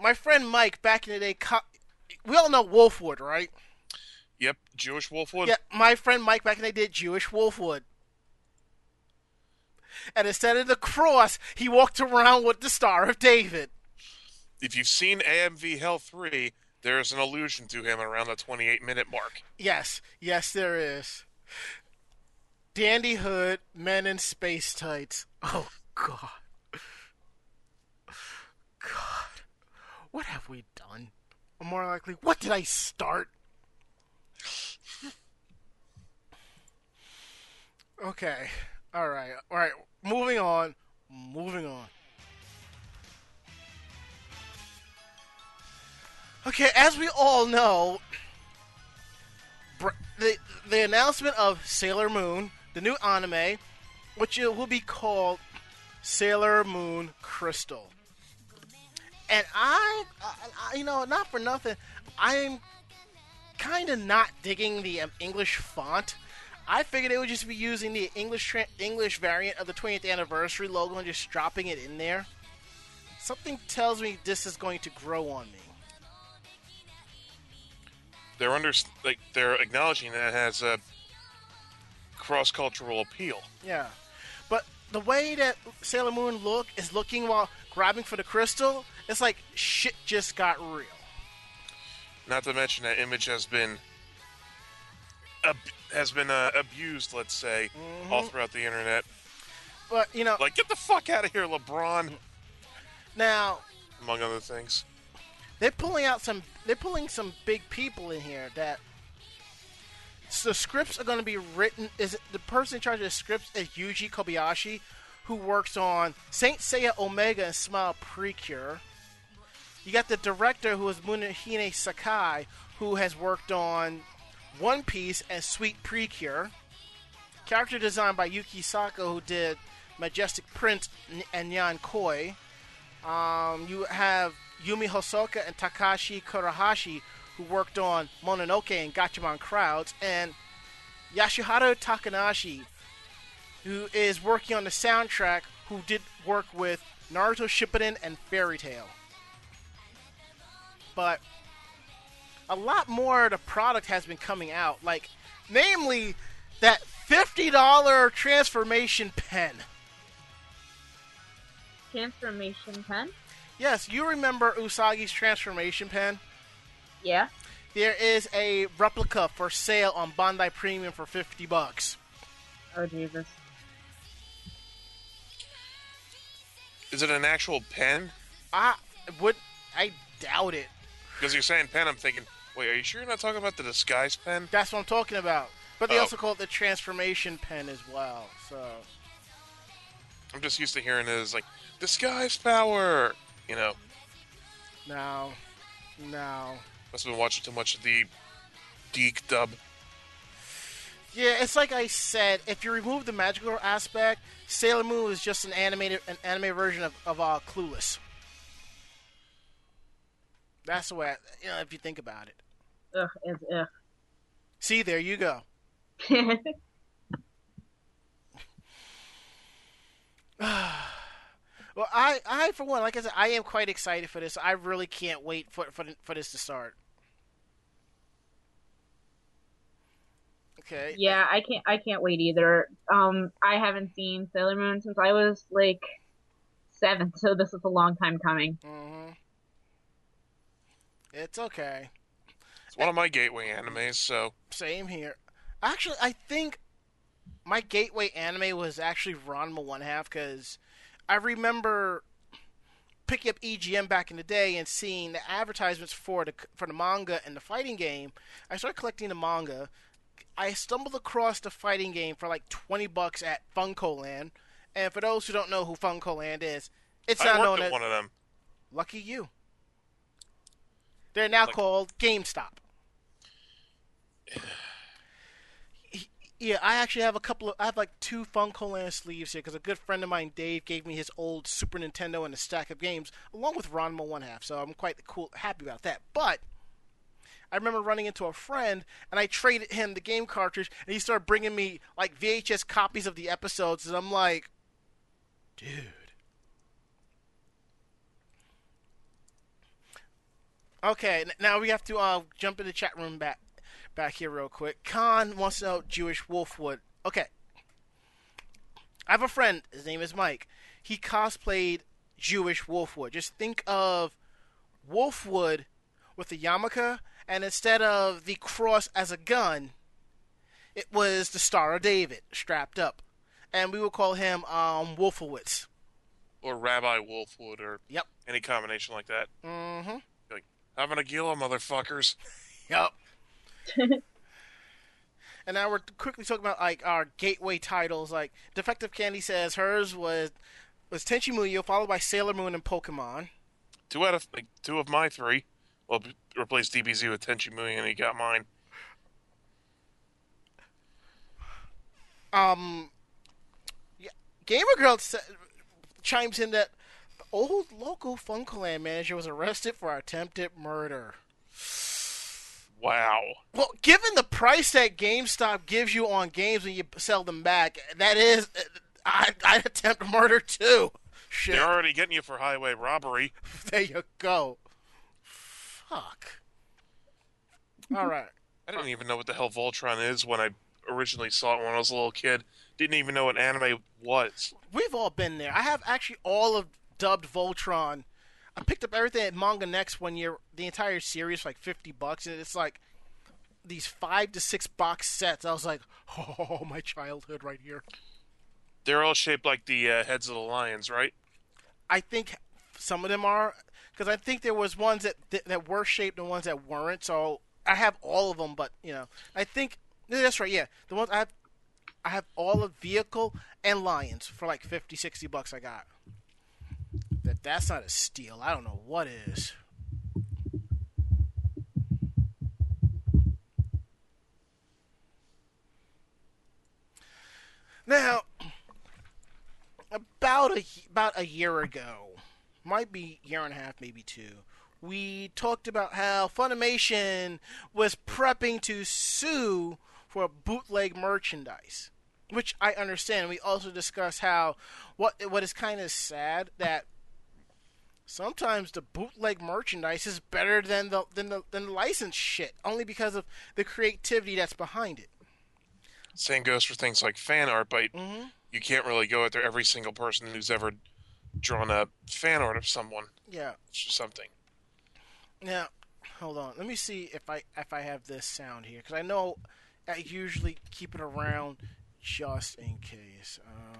my friend Mike back in the day, co- we all know Wolfwood, right? Yep, Jewish Wolfwood. Yeah, my friend Mike back in the day did Jewish Wolfwood. And instead of the cross, he walked around with the Star of David. If you've seen AMV Hell 3, there is an allusion to him around the 28 minute mark. Yes, yes, there is. Dandy Hood, men in space tights. Oh, God. God. What have we done? Or more likely, what did I start? Okay. Alright. Alright. Moving on. Moving on. Okay, as we all know, the the announcement of Sailor Moon, the new anime, which will be called Sailor Moon Crystal. And I, I you know, not for nothing, I'm kind of not digging the um, English font. I figured they would just be using the English tra- English variant of the 20th anniversary logo and just dropping it in there. Something tells me this is going to grow on me. They're under like they're acknowledging that it has a cross cultural appeal. Yeah. But the way that Sailor Moon look is looking while grabbing for the crystal, it's like shit just got real. Not to mention that image has been ab- has been uh, abused, let's say, all throughout the internet. But you know, Like, get the fuck out of here, LeBron, now among other things. they're pulling out some they're pulling some big people in here that so the scripts are going to be written is the person in charge of the scripts is Yuji Kobayashi who works on Saint Seiya Omega and Smile Precure. You got the director who is Munehisa Sakai who has worked on One Piece and Sweet Precure. Character design by Yuki Sako who did Majestic Prince and Nyan Koi. Um, you have Yumi Hosoka and Takashi Kurahashi, who worked on Mononoke and Gatchaman Crowds, and Yasuharu Takanashi, who is working on the soundtrack, who did work with Naruto Shippuden and Fairy Tail. But a lot more of the product has been coming out, like, namely, that $50 transformation pen. Transformation pen. Yes, you remember Usagi's transformation pen? Yeah. There is a replica for sale on Bandai Premium for 50 bucks. Oh Jesus. Is it an actual pen? I would I doubt it. Because you're saying pen, I'm thinking, wait, are you sure you're not talking about the disguise pen? That's what I'm talking about. But they Oh. also call it the transformation pen as well. So, I'm just used to hearing it as like disguise power. You know, no. No. Must have been watching too much of the Deke dub. Yeah, it's like I said, if you remove the magical aspect, Sailor Moon is just an animated an anime version of, of uh, Clueless. That's the way, I, you know, if you think about it. Ugh. It's ugh. See, there you go. (laughs) (sighs) Well, I, I for one, like I said, I am quite excited for this. I really can't wait for for, for this to start. Okay. yeah, I can't. I can't wait either. Um, I haven't seen Sailor Moon since I was like seven, (laughs) so this is a long time coming. hmm It's okay. It's one of my gateway animes, so Same here. Actually, I think my gateway anime was actually Ranma One Half because I remember picking up EGM back in the day and seeing the advertisements for the for the manga and the fighting game. I started collecting the manga. I stumbled across the fighting game for like twenty bucks at FuncoLand. And for those who don't know who FuncoLand is, it's worked known as one of them. Lucky You. They're now Like- called GameStop. (sighs) Yeah, I actually have a couple of. I have like two FuncoLand sleeves here because a good friend of mine, Dave, gave me his old Super Nintendo and a stack of games along with Ranma One Half. So I'm quite cool, happy about that. But I remember running into a friend and I traded him the game cartridge, and he started bringing me like VHS copies of the episodes, and I'm like, dude. Okay, now we have to uh, jump in the chat room back back here real quick. Khan wants to know Jewish Wolfwood. Okay. I have a friend, his name is Mike. He cosplayed Jewish Wolfwood. Just think of Wolfwood with the yarmulke, and instead of the cross as a gun, it was the Star of David strapped up. And we would call him um, Wolfowitz. Or Rabbi Wolfwood, or Yep. any combination like that. Mm-hmm. Like, Hava Nagila, motherfuckers. (laughs) Yep. (laughs) and now we're quickly talking about like our gateway titles. Like Defective Candy says hers was was Tenchi Muyo, followed by Sailor Moon and Pokemon. Two out of like two of my three. Well, replace DBZ with Tenchi Muyo, and he got mine. Um, yeah, Gamer Girl chimes in that the old local FuncoLand manager was arrested for attempted murder. Wow. Well, given the price that GameStop gives you on games when you sell them back, that is, I, I'd attempt murder too. Shit. They're already getting you for highway robbery. (laughs) There you go. Fuck. All right. (laughs) I didn't even know what the hell Voltron is when I originally saw it when I was a little kid. Didn't even know what anime was. We've all been there. I have actually all of dubbed Voltron. I picked up everything at Manga Next one year, the entire series for like fifty bucks, and it's like these five to six box sets. I was like, (laughs) oh, my childhood right here. They're all shaped like the uh, heads of the lions, right? I think some of them are because I think there was ones that that were shaped and ones that weren't. So I have all of them, but you know, I think that's right. Yeah, the ones I have, I have all of vehicle and lions for like 50, 60 bucks. I got that. That's not a steal. I don't know what is. Now, about a about a year ago, might be year and a half, maybe two. We talked about how Funimation was prepping to sue for bootleg merchandise, which I understand. We also discussed how what what is kind of sad that sometimes the bootleg merchandise is better than the than the than the licensed shit, only because of the creativity that's behind it. Same goes for things like fan art, but Mm-hmm. you can't really go out there. every single person who's ever drawn a fan art of someone Yeah. something. Now, hold on. Let me see if I if I have this sound here because I know I usually keep it around just in case. Uh,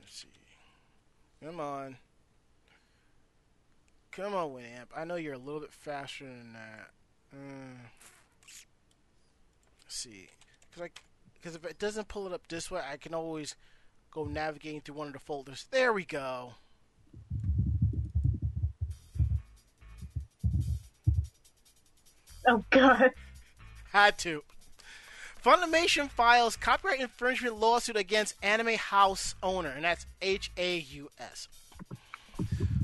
let's see. Come on. Come on, Winamp. I know you're a little bit faster than that. Uh, let's see. Because I because if it doesn't pull it up this way, I can always go navigating through one of the folders. There we go. Oh god. Had to. Funimation files copyright infringement lawsuit against Anime Haus owner, and that's H A U S.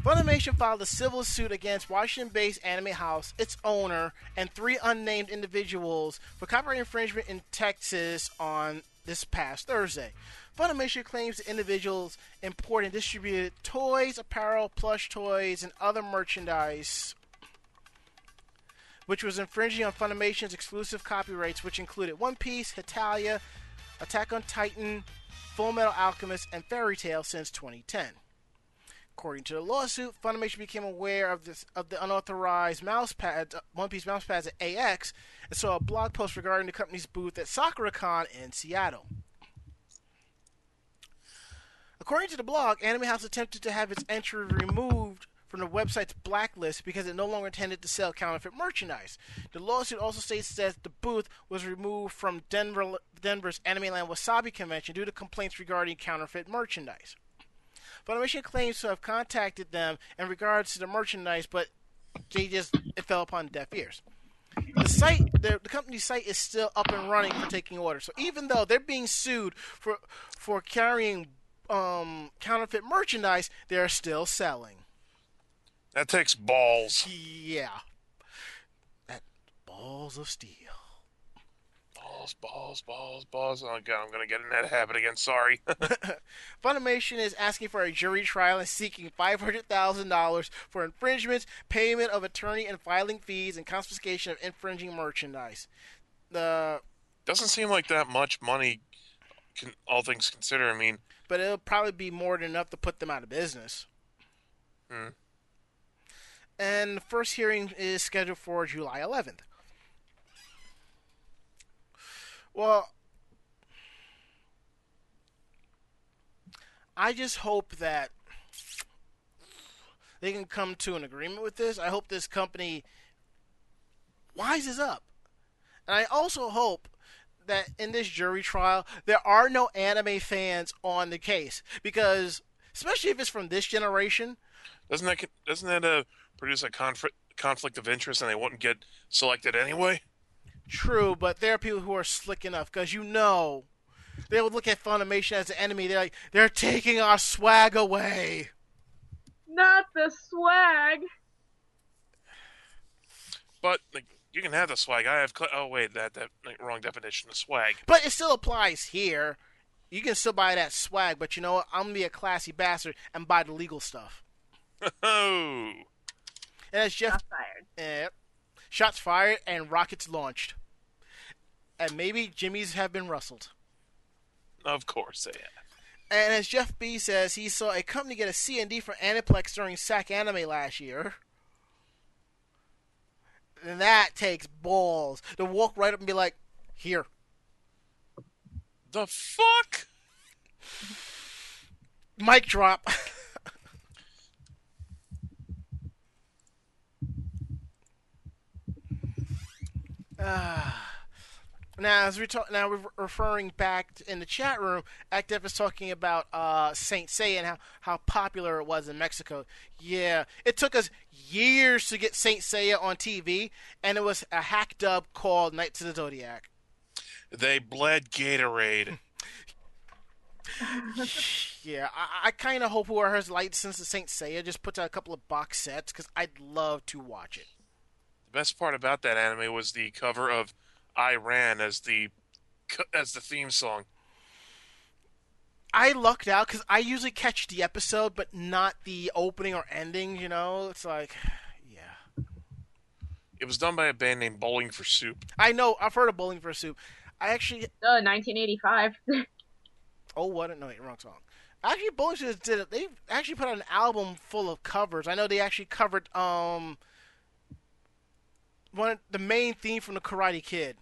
Funimation filed a civil suit against Washington-based Anime Haus, its owner, and three unnamed individuals for copyright infringement in Texas on this past Thursday. Funimation claims the individuals imported and distributed toys, apparel, plush toys, and other merchandise which was infringing on Funimation's exclusive copyrights, which included One Piece, Hetalia, Attack on Titan, Full Metal Alchemist, and Fairy Tail since 2010. According to the lawsuit, Funimation became aware of this of the unauthorized mouse pads, uh, One Piece mouse pads at AX, and saw a blog post regarding the company's booth at SakuraCon in Seattle. According to the blog, Anime Haus attempted to have its entry removed from the website's blacklist because it no longer intended to sell counterfeit merchandise. The lawsuit also states that the booth was removed from Denver, Denver's Animeland Wasabi convention due to complaints regarding counterfeit merchandise. Funimation claims to have contacted them in regards to the merchandise, but they just it fell upon deaf ears. The site, the, the company's site, is still up and running for taking orders. So even though they're being sued for for carrying um, counterfeit merchandise, they're still selling. That takes balls. Yeah. That balls of steel. Balls, balls, balls, balls. Oh god, I'm gonna get in that habit again. Sorry. (laughs) Funimation is asking for a jury trial and seeking $500,000 for infringements, payment of attorney and filing fees, and confiscation of infringing merchandise. The Doesn't seem like that much money. Can, all things considered, I mean, but it'll probably be more than enough to put them out of business. Hmm. And the first hearing is scheduled for July 11th. Well, I just hope that they can come to an agreement with this. I hope this company wises up. And I also hope that in this jury trial, there are no anime fans on the case. Because, especially if it's from this generation, doesn't that doesn't that uh, produce a conflict conflict of interest, and they wouldn't get selected anyway? True, but there are people who are slick enough because you know they would look at Funimation as an enemy. They're like, they're taking our swag away. Not the swag. But like, you can have the swag. I have. Cl- oh wait, that that like, wrong definition of swag. But it still applies here. You can still buy that swag, but you know what? I'm gonna be a classy bastard and buy the legal stuff. (laughs) Oh, And as Jeff Shots fired. Eh, shots fired and rockets launched. And maybe Jimmy's have been rustled. of course they have. And as Jeff B says, he saw a company get a C&D for Aniplex during SacAnime last year. And that takes balls to walk right up and be like, "Here." The fuck? Mic drop. (laughs) Ah. Now, as we're now we're referring back to- in the chat room. Active is talking about uh, Saint Seiya and how, how popular it was in Mexico. Yeah, it took us years to get Saint Seiya on TV, and it was a hack dub called Knights of the Zodiac. They bled Gatorade. (laughs) Yeah, I, I kind of hope whoever has licensed the Saint Seiya just puts out a couple of box sets because I'd love to watch it. The best part about that anime was the cover of "I Ran" as the as the theme song. I lucked out because I usually catch the episode, but not the opening or ending. You know, it's like, (sighs) yeah. It was done by a band named Bowling for Soup. I know. I've heard of Bowling for Soup. I actually. Uh, 1985. (laughs) Oh, what? No, wait, wrong song. Actually, Bowling for Soup did it. They actually put out an album full of covers. I know they actually covered um one the main theme from the Karate Kid.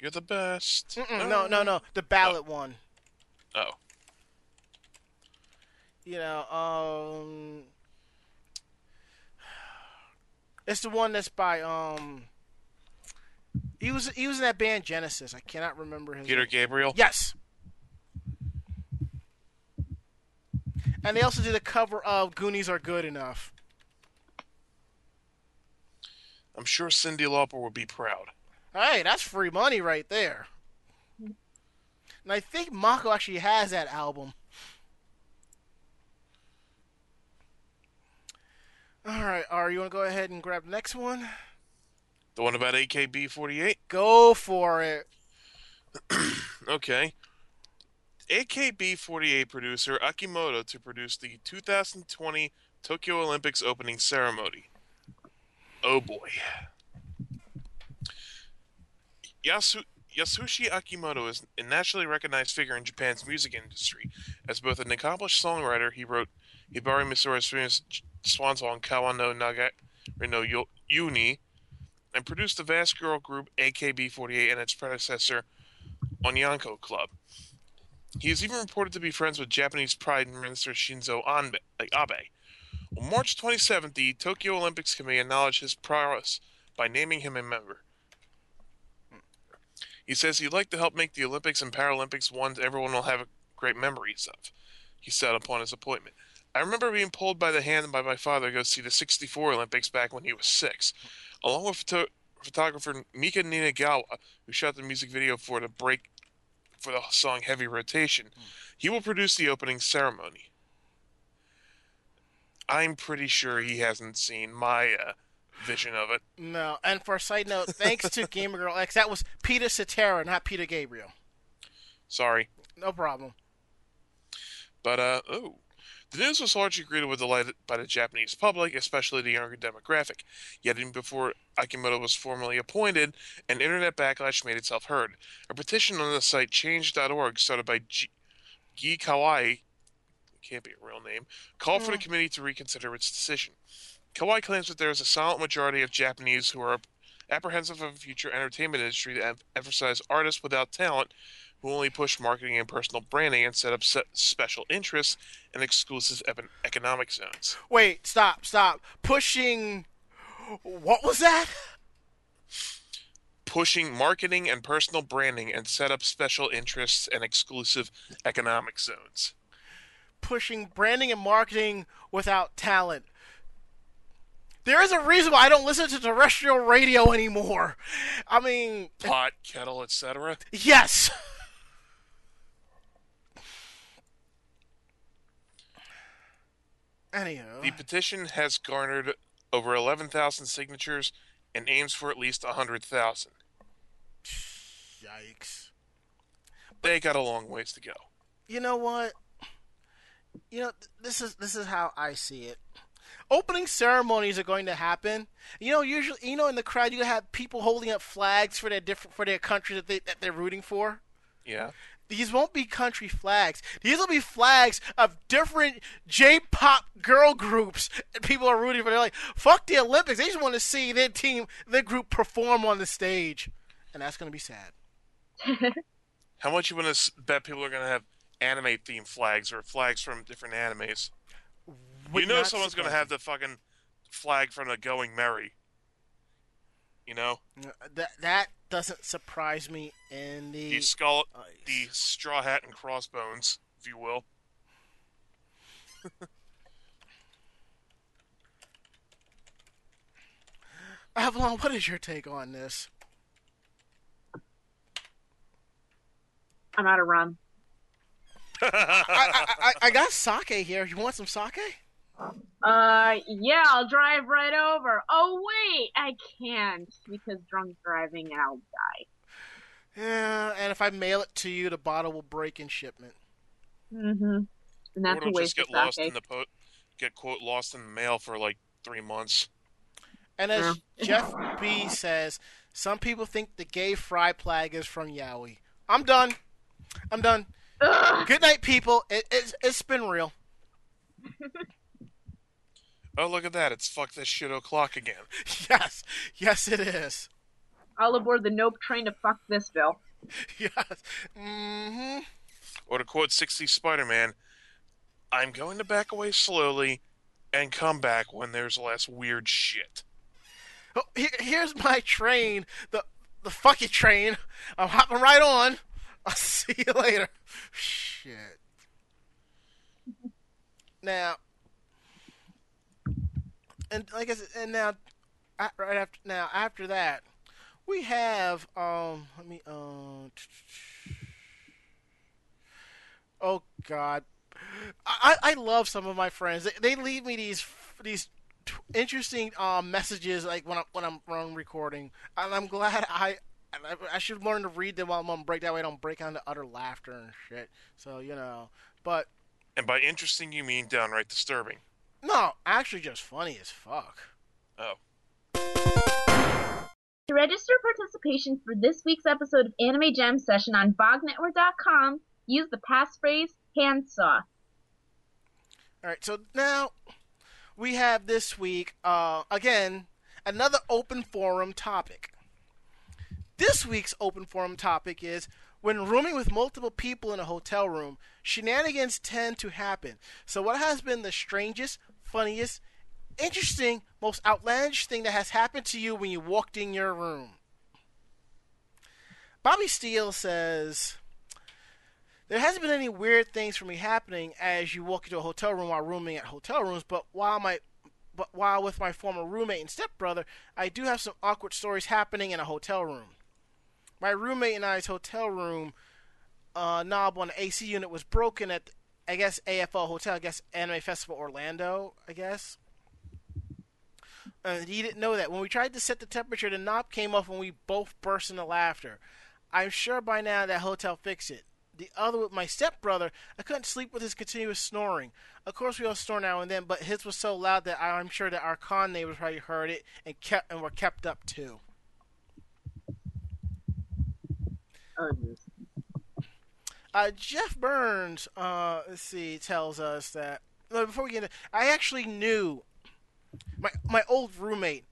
You're the best. No, no, no, the ballad one. Oh, you know, um, it's the one that's by um. He was he was in that band Genesis. I cannot remember his. Peter name. Gabriel. Yes. And they also did a cover of Goonies Are Good Enough. I'm sure Cyndi Lauper would be proud. Hey, that's free money right there. And I think Mako actually has that album. All right, Ari, you want to go ahead and grab the next one? The one about AKB48. Go for it. (clears throat) Okay. AKB48 producer Akimoto to produce the 2020 Tokyo Olympics opening ceremony. Oh boy. Yasu- Yasushi Akimoto is a nationally recognized figure in Japan's music industry. As both an accomplished songwriter, he wrote Hibari Misora's famous swan song Kawa no Naga no Yuni and produced the vast girl group AKB48 and its predecessor Onyanko Club. He is even reported to be friends with Japanese Prime Minister Shinzo Abe. On March 27th, the Tokyo Olympics Committee acknowledged his prowess by naming him a member. He says he'd like to help make the Olympics and Paralympics ones everyone will have great memories of. He said upon his appointment. I remember being pulled by the hand by my father to go see the 64 Olympics back when he was six. Along with photo- photographer Mika Ninagawa, who shot the music video for the break for the song Heavy Rotation, he will produce the opening ceremony. I'm pretty sure he hasn't seen my uh, vision of it. No, and for a side note, thanks to Gamer Girl X, that was Peter Cetera, not Peter Gabriel. Sorry. No problem. But, uh, oh. The news was largely greeted with delight by the Japanese public, especially the younger demographic. Yet, even before Akimoto was formally appointed, an internet backlash made itself heard. A petition on the site change.org, started by G- Gi Kawai, can't be a real name, called for the mm. committee to reconsider its decision. Kawai claims that there is a silent majority of Japanese who are apprehensive of a future entertainment industry that em- emphasize artists without talent who only push marketing and personal branding and set up special interests and exclusive economic zones. Wait, stop, stop. Pushing. What was that? Pushing marketing and personal branding and set up special interests and exclusive economic zones pushing branding and marketing without talent. There is a reason why I don't listen to terrestrial radio anymore. I mean, pot, kettle, etc. Yes. Anywho. The petition has garnered over 11,000 signatures and aims for at least 100,000. Yikes. They got a long ways to go. You know what? You know this is this is how I see it. Opening ceremonies are going to happen. You know, usually, you know, in the crowd, you have people holding up flags for their different for their country that they that they're rooting for. Yeah. These won't be country flags. These will be flags of different J-pop girl groups that people are rooting for. They're like, fuck the Olympics. They just want to see their team, their group perform on the stage, and that's going to be sad. (laughs) How much you want to bet people are going to have anime themed flags or flags from different animes? Would you know not someone's going to have the fucking flag from the Going Merry. You know? that. That doesn't surprise me in the. The skull, Ice. the straw hat and crossbones, if you will. (laughs) Avalon, what is your take on this? I'm out of rum. I, I, I, I got sake here. You want some sake? Uh, yeah, I'll drive right over. Oh wait, I can't because drunk driving and I'll die. Yeah, and if I mail it to you, the bottle will break in shipment. Mm-hmm. And or that's a it'll waste just of get lost sake. in the po- get quote lost in the mail for like three months. And as Yeah. Jeff B says, some people think the gay fry flag is from Yowie. I'm done. I'm done. Ugh. Good night, people. It, it's, it's been real. (laughs) Oh look at that! It's fuck this shit o'clock again. (laughs) Yes. Yes, it is. All aboard the Nope train to fuck this bill. (laughs) Yes. Mm-hmm. Or to quote 60 Spider-Man, "I'm going to back away slowly, and come back when there's less weird shit." Oh, here's my train. The the fucking train. I'm hopping right on. (laughs) I'll see you later. Shit. Now, and like I said, and now, right after now after that, we have um. Let me um. Oh God, I I love some of my friends. They, they leave me these these interesting um, messages like when I'm when I'm when I'm recording, and I'm glad I. I- I should learn to read them while I'm on break. That way, I don't break out into utter laughter and shit. So you know, but And by interesting, you mean downright disturbing. no, actually, just funny as fuck. Oh, To register participation for this week's episode of Anime Jam Session on BogNetwork.com, use the passphrase handsaw. All right, so now we have this week uh, again another open forum topic. This week's open forum topic is when rooming with multiple people in a hotel room, shenanigans tend to happen. So, what has been the strangest, funniest, interesting, most outlandish thing that has happened to you when you walked in your room? Bobby Steele says. There hasn't been any weird things for me happening as you walk into a hotel room while rooming at hotel rooms, but while my but while with my former roommate and stepbrother, I do have some awkward stories happening in a hotel room. My roommate and I's hotel room uh, knob on the AC unit was broken at I guess AFO Hotel, I guess Anime Festival Orlando, I guess. And he didn't know that. When we tried to set the temperature, the knob came off and we both burst into laughter. I'm sure by now that hotel fixed it. The other with my stepbrother, I couldn't sleep with his continuous snoring. Of course, we all snore now and then, but his was so loud that I'm sure that our con neighbors probably heard it and kept and were kept up too. Uh, Jeff Burns, uh, let's see, tells us that. no, Before we get into, I actually knew my my old roommate.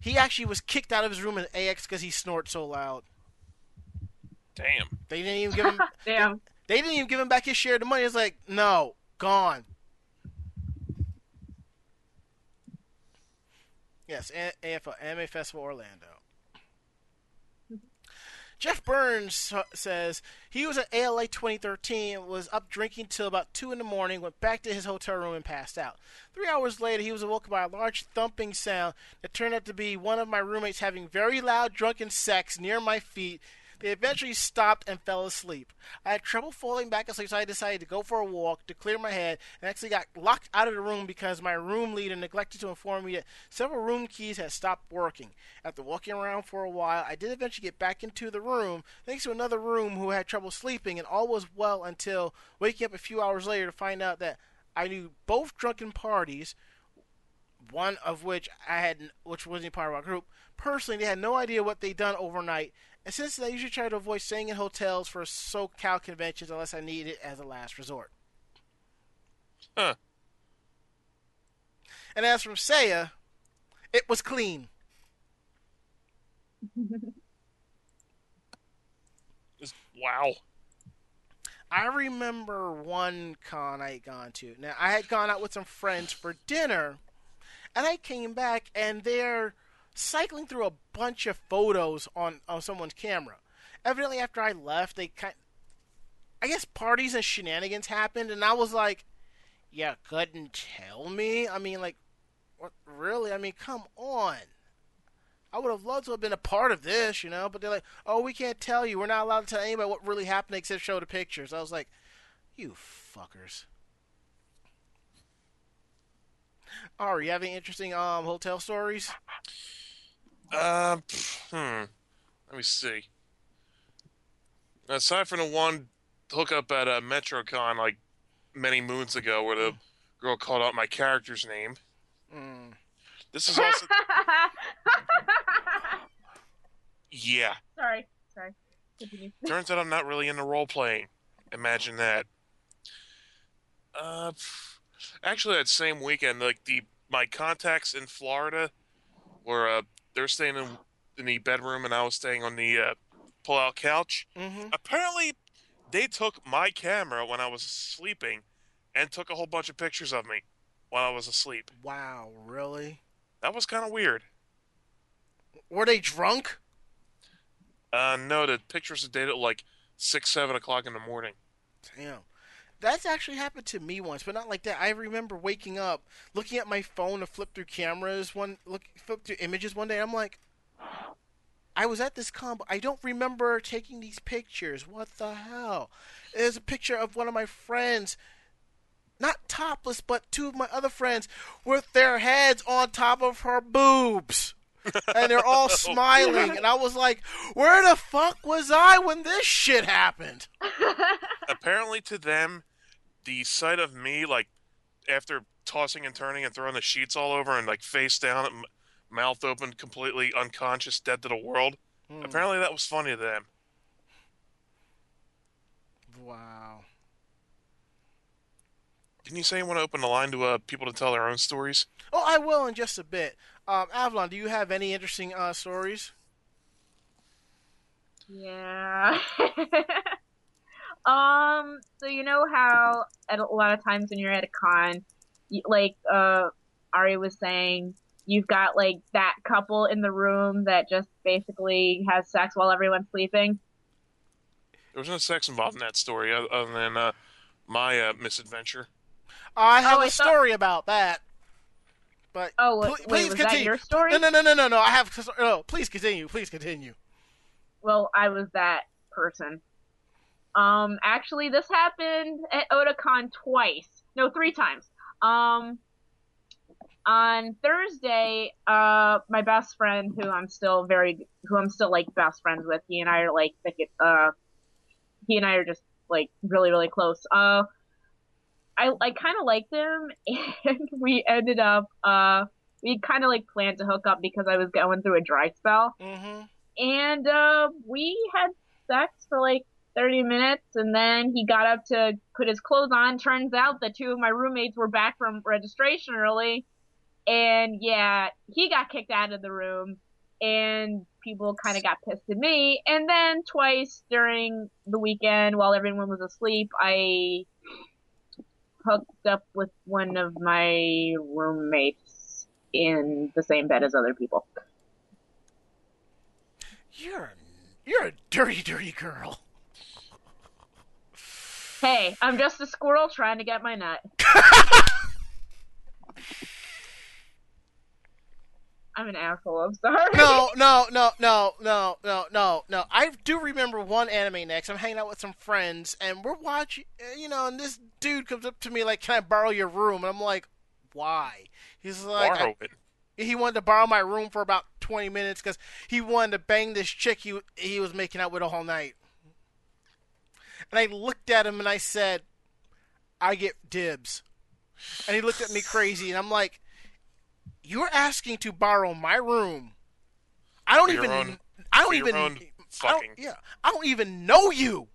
He actually was kicked out of his room in AX because he snored so loud. damn. They didn't even give him. (laughs) Damn. They didn't even give him back his share of the money. It's like, no, gone. Yes, A- AFO, Anime Festival Orlando. Jeff Burns says he was at ALA 2013, was up drinking till about 2 in the morning, went back to his hotel room and passed out. Three hours later, he was awoken by a large thumping sound that turned out to be one of my roommates having very loud drunken sex near my feet. They eventually stopped and fell asleep. I had trouble falling back asleep, so I decided to go for a walk to clear my head and actually got locked out of the room because my room leader neglected to inform me that several room keys had stopped working. After walking around for a while, I did eventually get back into the room thanks to another room who had trouble sleeping, and all was well until waking up a few hours later to find out that I knew both drunken parties one of which I had, which wasn't part of our group. Personally, they had no idea what they'd done overnight, and since I usually try to avoid staying in hotels for SoCal conventions unless I need it as a last resort. Huh. And as from Saya, it was clean. (laughs) Just, wow. I remember one con I had gone to. Now I had gone out with some friends for dinner, and I came back and they're cycling through a bunch of photos on on someone's camera. Evidently, after I left, they kind, I guess parties and shenanigans happened, and I was like, "Yeah, couldn't tell me." I mean, like, what really? I mean, come on. I would have loved to have been a part of this, you know, but they're like, "Oh, we can't tell you. We're not allowed to tell anybody what really happened except show the pictures." I was like, "You fuckers." Ari, you have any interesting um hotel stories? Uh, hmm. Let me see. Aside from the one hookup at uh, MetroCon like many moons ago, where the girl called out my character's name, Mm. this is also (laughs) yeah. sorry, sorry. Continue. (laughs) Turns out I'm not really into role playing. Imagine that. Uh, actually, that same weekend, like the my contacts in Florida, were uh, they're staying in in the bedroom, and I was staying on the uh, pull-out couch. Mm-hmm. Apparently, they took my camera when I was sleeping, and took a whole bunch of pictures of me while I was asleep. Wow, really? That was kind of weird. Were they drunk? Uh, no, the pictures are dated like six, seven o'clock in the morning. Damn. That's actually happened to me once, but not like that. I remember waking up, looking at my phone to flip through cameras, one look flip through images one day. I'm like, I was at this con, but I don't remember taking these pictures. What the hell? There's a picture of one of my friends, not topless, but two of my other friends with their heads on top of her boobs. And they're all (laughs) smiling, and I was like, "Where the fuck was I when this shit happened?" (laughs) apparently to them the sight of me like after tossing and turning and throwing the sheets all over and like face down m- mouth open completely unconscious dead to the world Hmm. apparently that was funny to them Wow. didn't you say you want to open the line to uh, people to tell their own stories Oh, I will in just a bit. Um, Avalon, do you have any interesting uh, stories? Yeah. (laughs) um. So you know how at a lot of times when you're at a con, you, like uh, Ari was saying, you've got like that couple in the room that just basically has sex while everyone's sleeping. there was no sex involved in that story other than uh, my uh, misadventure I have Oh, a I thought- story about that. But Oh, pl- wait, please was continue. that your story? No, no, no, no, no, no. I have. No, please continue. Please continue. Well, I was that person. Um, actually, this happened at Otakon twice. No, three times. Um, on Thursday, uh, my best friend, who I'm still very, who I'm still like best friends with, he and I are like, thick- uh, he and I are just like really, really close. Uh, I, I kind of liked him, (laughs) and we ended up, uh, we kind of like planned to hook up because I was going through a dry spell. Mm-hmm. and uh, we had sex for like 30 minutes and then he got up to put his clothes on. Turns out that two of my roommates were back from registration early. And yeah he got kicked out of the room and people kind of got pissed at me. And then twice during the weekend while everyone was asleep i hooked up with one of my roommates in the same bed as other people You're a, you're a dirty, dirty girl. Hey, I'm just a squirrel trying to get my nut. (laughs) I'm an asshole. I'm sorry. No, no, no, no, no, no, no, no. I do remember one anime next. I'm hanging out with some friends, and we're watching, uh, you know, and this dude comes up to me like, "Can I borrow your room?" And I'm like, "Why?" He's like, Borrow it. he wanted to borrow my room for about 20 minutes because he wanted to bang this chick he he was making out with all night. And I looked at him and I said, "I get dibs." And he looked at me crazy, and I'm like, "You're asking to borrow my room? I don't For even. own- I don't even. I don't, fucking. yeah, I don't even know you.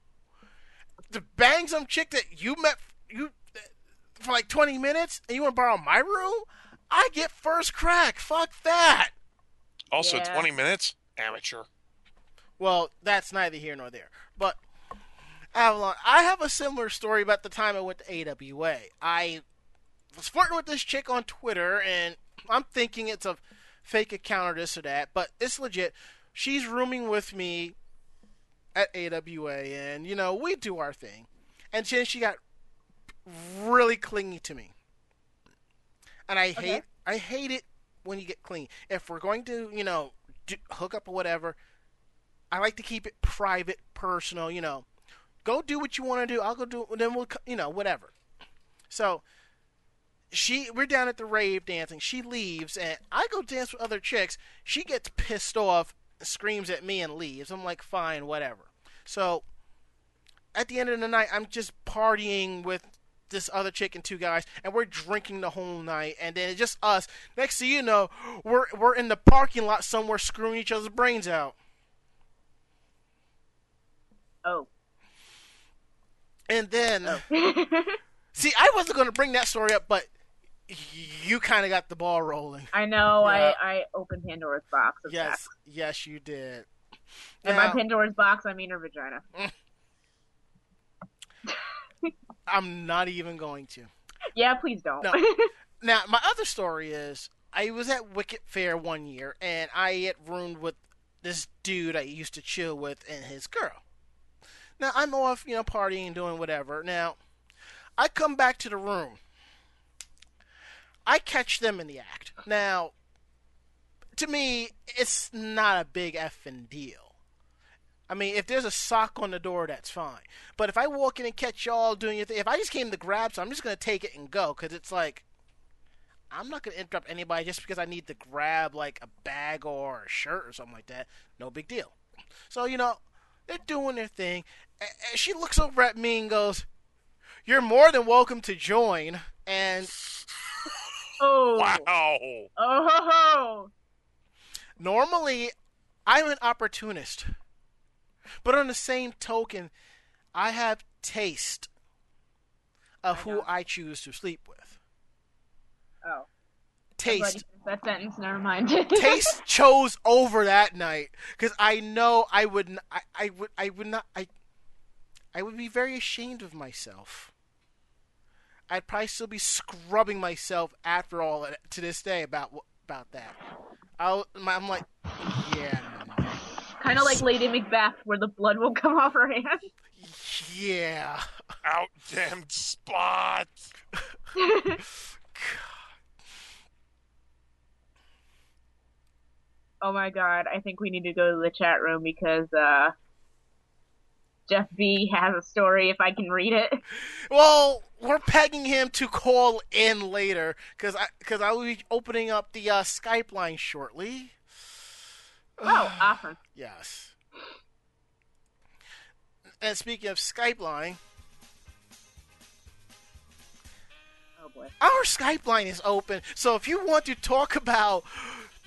To bang some chick that you met you uh, for like 20 minutes, and you want to borrow my room? I get first crack. Fuck that. Also, Yeah. 20 minutes? Amateur. Well, that's neither here nor there. But Avalon, I have a similar story about the time I went to AWA. I was flirting with this chick on Twitter, and I'm thinking it's a fake account or this or that, but it's legit. She's rooming with me at AWA, and you know we do our thing. And then she got really clingy to me, and I hate I hate it when you get clingy. If we're going to, you know, do, hook up or whatever, I like to keep it private, personal. You know, go do what you want to do. I'll go do. Then we'll, you know, whatever. So she, we're down at the rave dancing. She leaves, and I go dance with other chicks. She gets pissed off, screams at me, and leaves. I'm like, fine, whatever. So at the end of the night, I'm just partying with this other chick and two guys, and we're drinking the whole night, and then it's just us. Next thing you know, we're we're in the parking lot somewhere screwing each other's brains out. Oh. And then, oh. (laughs) see, I wasn't going to bring that story up, but you kind of got the ball rolling. I know. Yeah. I I opened Pandora's box. Of Yes, sex. yes, you did. And by Pandora's box, I mean her vagina. (laughs) I'm not even going to. Yeah, please don't. No. (laughs) Now, my other story is I was at Wicket Fair one year, and I had roomed with this dude I used to chill with and his girl. Now, I'm off, you know, partying, doing whatever. Now, I come back to the room. I catch them in the act. Now, to me, it's not a big effing deal. I mean, if there's a sock on the door, that's fine. But if I walk in and catch y'all doing your thing, if I just came to grab some, I'm just going to take it and go because it's like, I'm not going to interrupt anybody just because I need to grab like a bag or a shirt or something like that. No big deal. So, you know, they're doing their thing. And she looks over at me and goes, You're more than welcome to join. And oh. Wow. Oh. Ho, ho. normally, I'm an opportunist. But on the same token, I have taste of I who. I choose to sleep with. Oh. Taste. That sentence. Never mind. (laughs) taste chose over that night because I know I would I, I would I would not I I would be very ashamed of myself. I'd probably still be scrubbing myself after all to this day about about that. I'll, I'm like, yeah, no, no, no. kind of like Lady Macbeth, where the blood will come (laughs) off her hand. yeah. Out damn spot. (laughs) Oh my god, I think we need to go to the chat room because uh Jeff B has a story if I can read it. Well, we're pegging him to call in later because I because I will be opening up the uh, Skype line shortly. Oh, awesome. (sighs) Yes. And speaking of Skype line, Oh boy. our Skype line is open. So if you want to talk about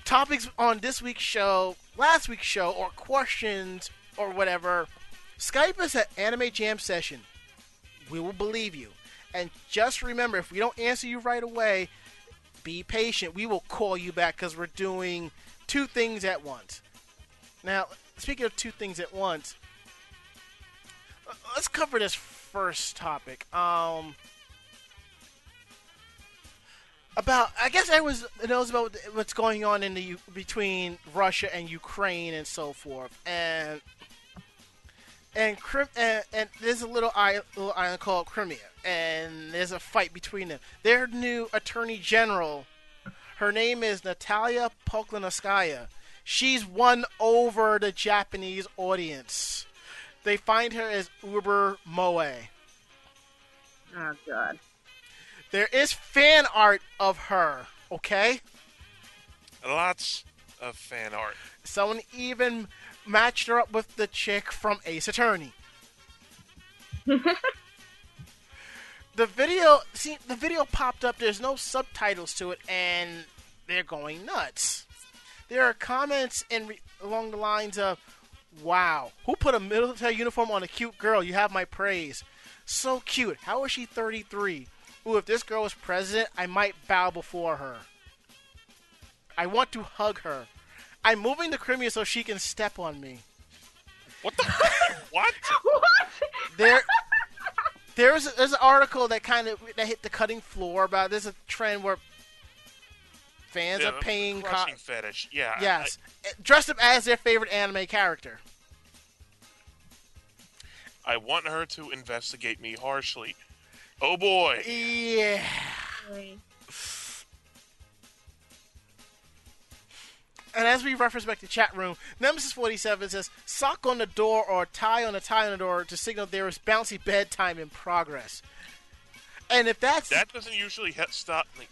topics on this week's show, last week's show, or questions or whatever, Skype us at Anime Jam Session. We will believe you. And just remember, if we don't answer you right away, be patient. We will call you back because we're doing two things at once. Now, speaking of two things at once, let's cover this first topic. Um, about I guess everyone knows about what's going on in the between Russia and Ukraine and so forth, and and Crim and, and there's a little island, little island called Crimea, and there's a fight between them. Their new attorney general Her name is Natalia Poklonskaya. She's won over the Japanese audience. They find her as Uber Moe. Oh god. There is fan art of her, okay? Lots of fan art. Someone even matched her up with the chick from Ace Attorney. (laughs) the video, see, the video popped up. There's no subtitles to it, and they're going nuts. There are comments in re- along the lines of, "Wow, who put a military uniform on a cute girl? You have my praise. So cute. How is she 33? Ooh, if this girl was president, I might bow before her. I want to hug her. I'm moving to Crimea so she can step on me." What the? (laughs) what? What? there there's there's an article that kind of that hit the cutting floor about there's a trend where fans Yeah, are paying co- fetish. Yeah. I- yes dressed up as their favorite anime character I, want her to investigate me harshly. Oh boy. yeah and as we reference back to chat room nemesis 47 says sock on the door or tie on a tie on the door to signal there is bouncy bedtime in progress and if that's That doesn't usually he- stop like,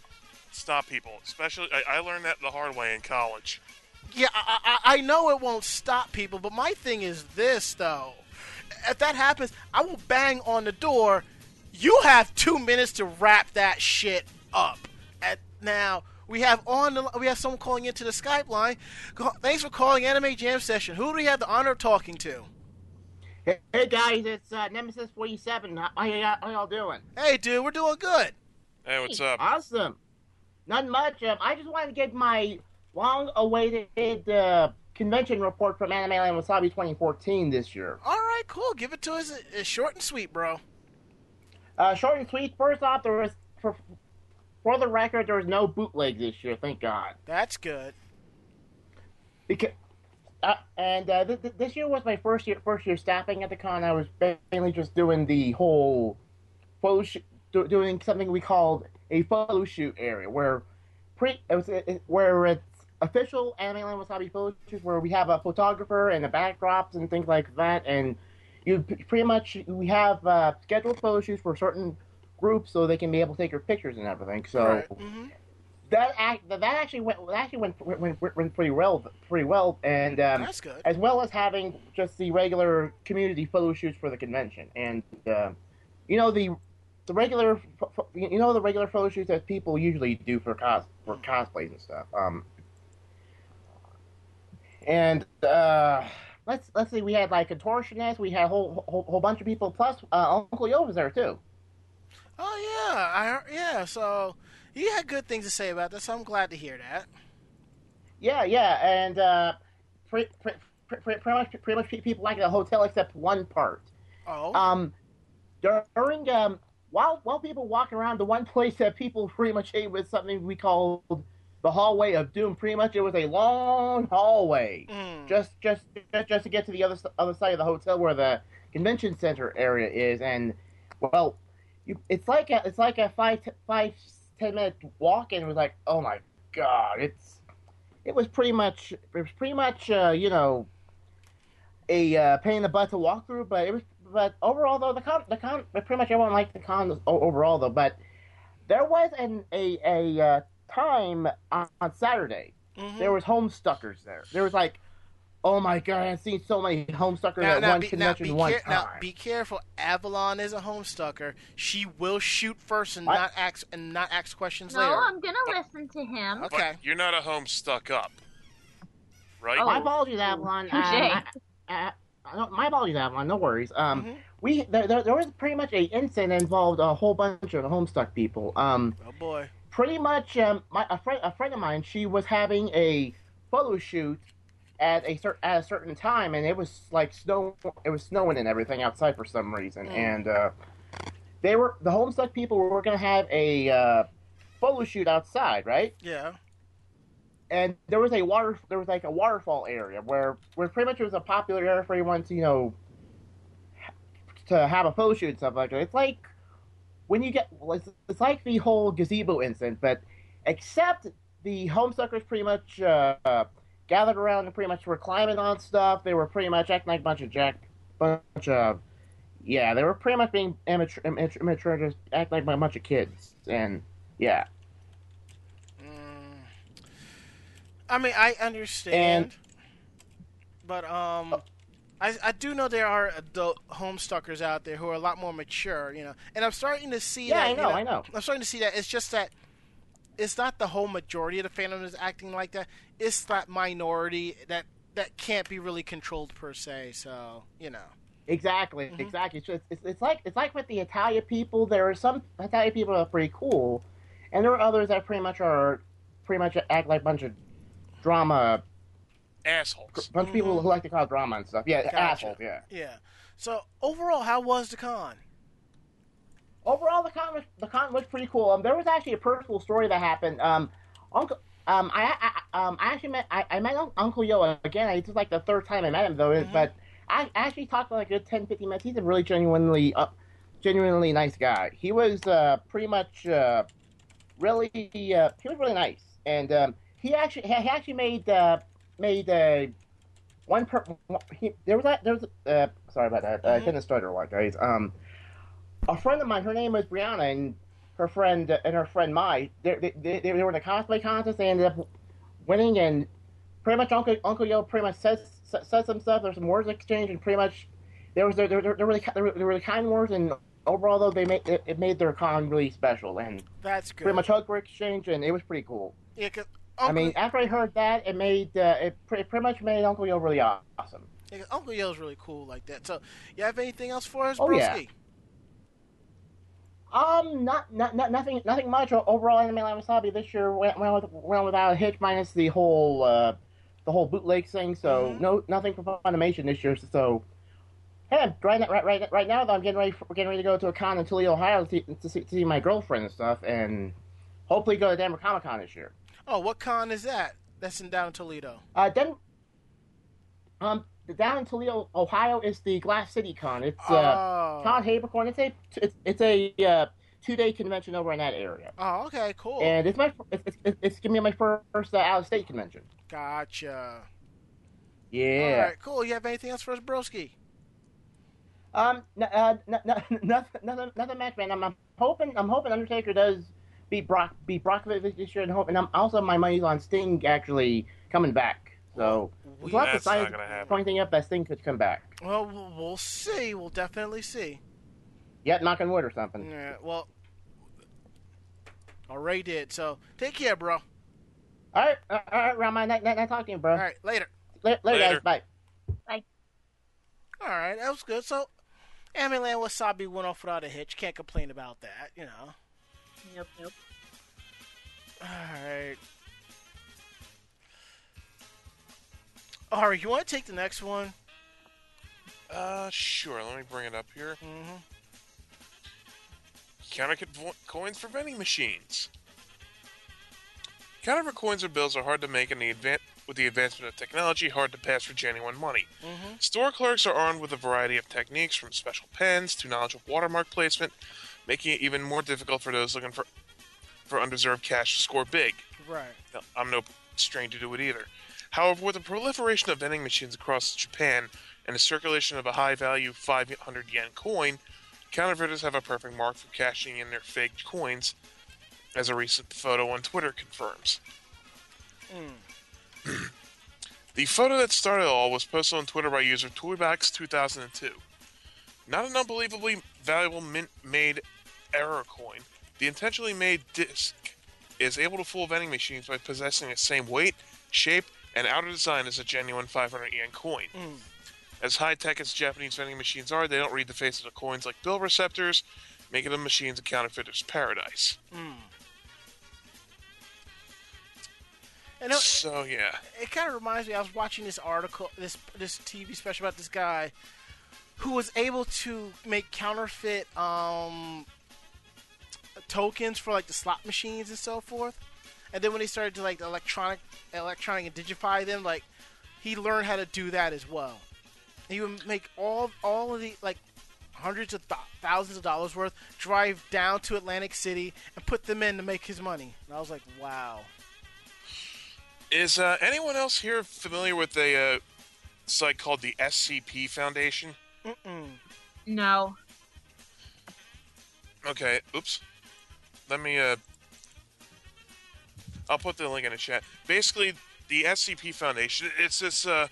stop people. Especially, I, I learned that the hard way in college. Yeah, I, I, I know it won't stop people, but my thing is this though. If that happens, I will bang on the door. You have two minutes to wrap that shit up. At now, we have on the we have someone calling into the Skype line. Thanks for calling Anime Jam Session. Who do we have the honor of talking to? Hey, hey, guys, it's uh, Nemesis 47. How, how, how y'all doing? Hey, dude, we're doing good. Hey, what's up? Awesome. Not much. Um, I just wanted to get my long-awaited uh, convention report from Anime Land Wasabi 2014 this year. All right, cool. Give it to us. It's short and sweet, bro. Uh, short and sweet. First off, there was for, the record, there was no bootlegs this year. Thank God. That's good. Because uh, and uh, th- th- this year was my first year first year staffing at the con. I was mainly just doing the whole photo sh- do- doing something we called a photo shoot area where pre it was it, where it's official anime land wasabi photo shoots where we have a photographer and the backdrops and things like that and you pretty much we have uh, scheduled photo shoots for certain groups so they can be able to take your pictures and everything. So Right. hmm that act that actually went that actually went went, went, pretty well pretty well. And um, That's good. as well as having just the regular community photo shoots for the convention. And uh, you know the the regular you know the regular photo shoots that people usually do for cos for cosplays and stuff. Um and uh let's let's see we had like contortionists we had a whole whole, whole bunch of people. Plus uh, Uncle Yo was there too Oh yeah, I yeah. So you had good things to say about this. So I'm glad to hear that. Yeah, yeah, and uh, pretty, pretty, pretty, pretty much pretty much people like the hotel except one part. Oh, Um, during um, while while people walk around, the one (laughs) place that people pretty much ate was something we called the hallway of doom. Pretty much, it was a long hallway mm. just just just, just to get to the other other side of the hotel where the convention center area is, and well, you, it's like a it's like a five t- five ten minute walk, and it was like, oh my god, it's it was pretty much it was pretty much uh, you know a uh, pain in the butt to walk through, but it was but overall though the con the con pretty much everyone liked the con overall though, but there was an a a uh, time on, on Saturday Mhm. there was homestuckers there. There was like, oh my god, I've seen so many homestuckers now, at now, one be, now, convention be one care- time. now be careful. Avalon is a homestucker. She will shoot first and What? not ask and not ask questions No, later. No, I'm gonna listen to him. Okay. But you're not a home stuck up, right? my apologies, Avalon. (laughs) Touche. Um, I- I- no, my apologies, Avalon. No worries. Um, Mhm. we there, there, there was pretty much a incident that involved a whole bunch of homestuck people. Um, Oh boy. pretty much, um, my a friend a friend of mine, she was having a photo shoot at a cer- at a certain time, and it was like snow. It was snowing and everything outside for some reason, Mm. and uh, they were the Homestuck people were going to have a uh, photo shoot outside, right? Yeah. And there was a water. There was like a waterfall area where where pretty much it was a popular area for everyone to you know to have a photo shoot and stuff like that. It's like when you get it's, it's like the whole gazebo incident, but except the homestuckers pretty much uh, gathered around and pretty much were climbing on stuff. They were pretty much acting like a bunch of jack, bunch of yeah, they were pretty much being immature, immature, immature just acting like a bunch of kids, and yeah. Mm. I mean, I understand, but um, I I do know there are adult homestuckers out there who are a lot more mature, you know, and I'm starting to see Yeah, that. I you know, I know. I'm starting to see that. It's just that it's not the whole majority of the fandom is acting like that. It's that minority that that can't be really controlled per se. So you know. Exactly, Mhm. exactly. It's, just, it's it's like it's like with the Italian people. There are some Italian people that are pretty cool, and there are others that pretty much are pretty much act like a bunch of drama, Assholes. bunch of people who like to cause drama and stuff. Yeah, Gotcha. assholes. Yeah. Yeah. So overall, how was the con? Overall, the con was the con was pretty cool. Um, there was actually a personal story that happened. Um, Uncle. Um, I, I um I actually met I, I met Uncle Yo again. It's just like the third time I met him though. Mhm. But I actually talked for like a good 10, 15 minutes. He's a really genuinely uh, genuinely nice guy. He was uh, pretty much uh, really uh, he was really nice, and um, he actually he actually made uh, made uh, one per he, there was a, there was a, uh, sorry about that. I Mhm. couldn't start a lot, guys. Um, a friend of mine, her name was Brianna, and her friend and her friend Mai, they they, they, were in a cosplay contest. They ended up winning, and pretty much Uncle Uncle Yo pretty much says says some stuff. There's some words exchanged, and pretty much there was there there, there really there were, there were really kind words, and overall though they made it, it made their con really special, and That's good. pretty much hug were exchanged, and it was pretty cool. Yeah, 'cause I Uncle, mean, after I heard that, it made uh, it pretty, pretty much made Uncle Yo really awesome. yeah, Uncle Yo's really cool like that. So, you have anything else for us, Oh, yeah. Um, not, not, not nothing, nothing much. Overall, Anime Live Wasabi this year went, went, with, went without a hitch, minus the whole, uh, the whole bootleg thing. So Mhm. no, nothing for Funimation this year. So, hey, right, right, right, right now though, I'm getting ready, for, getting ready to go to a con in Toledo, Ohio, to see, to see, to see my girlfriend and stuff, and hopefully go to Denver Comic Con this year. Oh, what con is that? That's in down in Toledo. Uh, Den, um, down in Toledo, Ohio is the Glass City Con. It's uh, oh. Todd Haberkorn. It's a, it's, it's a uh, two day convention over in that area. oh, okay, cool. And it's my it's, it's, it's gonna be my first uh, out of state convention. Gotcha. Yeah. All right, cool. You have anything else for us, Broski? Um. N- uh, n- n- (laughs) nothing. Nothing. Nothing much, man. I'm, I'm hoping. I'm hoping Undertaker does beat Brock. Beat Brock this year, and hoping. I'm also my money's on Sting actually coming back. So We, there's lots of That's not gonna happen. pointing up that thing could come back. well, we'll we'll see. We'll definitely see. Yep, knocking wood or something. Yeah, well, already did. So take care, bro. All right. Uh, all right, Rama. Night, night, night talking, bro. All right, later. Later, later, Later. guys. Bye. Bye. All right, that was good. So, Amiland Wasabi went off without a hitch. Can't complain about that, you know. Nope, nope. All right. Ari, you want to take the next one? Uh, sure. Let me bring it up here. Mm-hmm. Counterfeit vo- coins for vending machines. Counterfeit coins or bills are hard to make, and the advan- with the advancement of technology, hard to pass for genuine money. Mm-hmm. Store clerks are armed with a variety of techniques, from special pens to knowledge of watermark placement, making it even more difficult for those looking for for undeserved cash to score big. Right. Now, I'm no stranger to do it either. However, with the proliferation of vending machines across Japan and the circulation of a high-value 500 yen coin, counterfeiters have a perfect mark for cashing in their faked coins, as a recent photo on Twitter confirms. Mm. (clears throat) The photo that started it all was posted on Twitter by user Toybox2002. Not an unbelievably valuable mint-made error coin, the intentionally made disc is able to fool vending machines by possessing the same weight, shape, and outer design is a genuine 500 yen coin. Mm. As high-tech as Japanese vending machines are, they don't read the face of the coins like bill receptors, making the machines a counterfeiter's paradise. Mm. And it, So yeah, it kind of reminds me. I was watching this article, this this TV special about this guy who was able to make counterfeit um, tokens for like the slot machines and so forth. And then when they started to like electronic, electronic and digify them, like he learned how to do that as well. He would make all all of the like hundreds of th- thousands of dollars worth, drive down to Atlantic City and put them in to make his money. And I was like, wow. Is uh, anyone else here familiar with a uh, site called the SCP Foundation? Mm-mm. No. Okay, oops. Let me, uh. I'll put the link in the chat. Basically, the SCP Foundation, it's this, uh,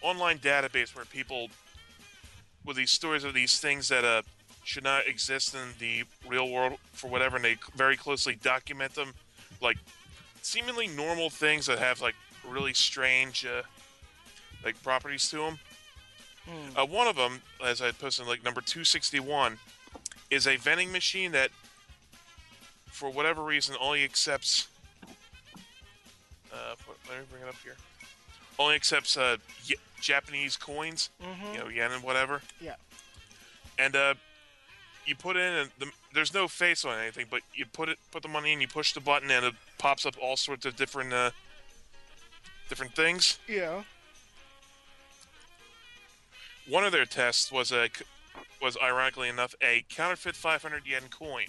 online database where people, with these stories of these things that, uh, should not exist in the real world for whatever, and they very closely document them. Like, seemingly normal things that have, like, really strange, uh, like, properties to them. Hmm. Uh, one of them, as I posted, like number two sixty one, is a vending machine that, for whatever reason, only accepts. Let me bring it up here. Only accepts uh, y- Japanese coins, Mhm. you know, yen and whatever. Yeah. And uh, you put in, and the, there's no face on anything, but you put it, put the money in, you push the button, and it pops up all sorts of different, uh, different things. Yeah. One of their tests was a was ironically enough a counterfeit 500 yen coin.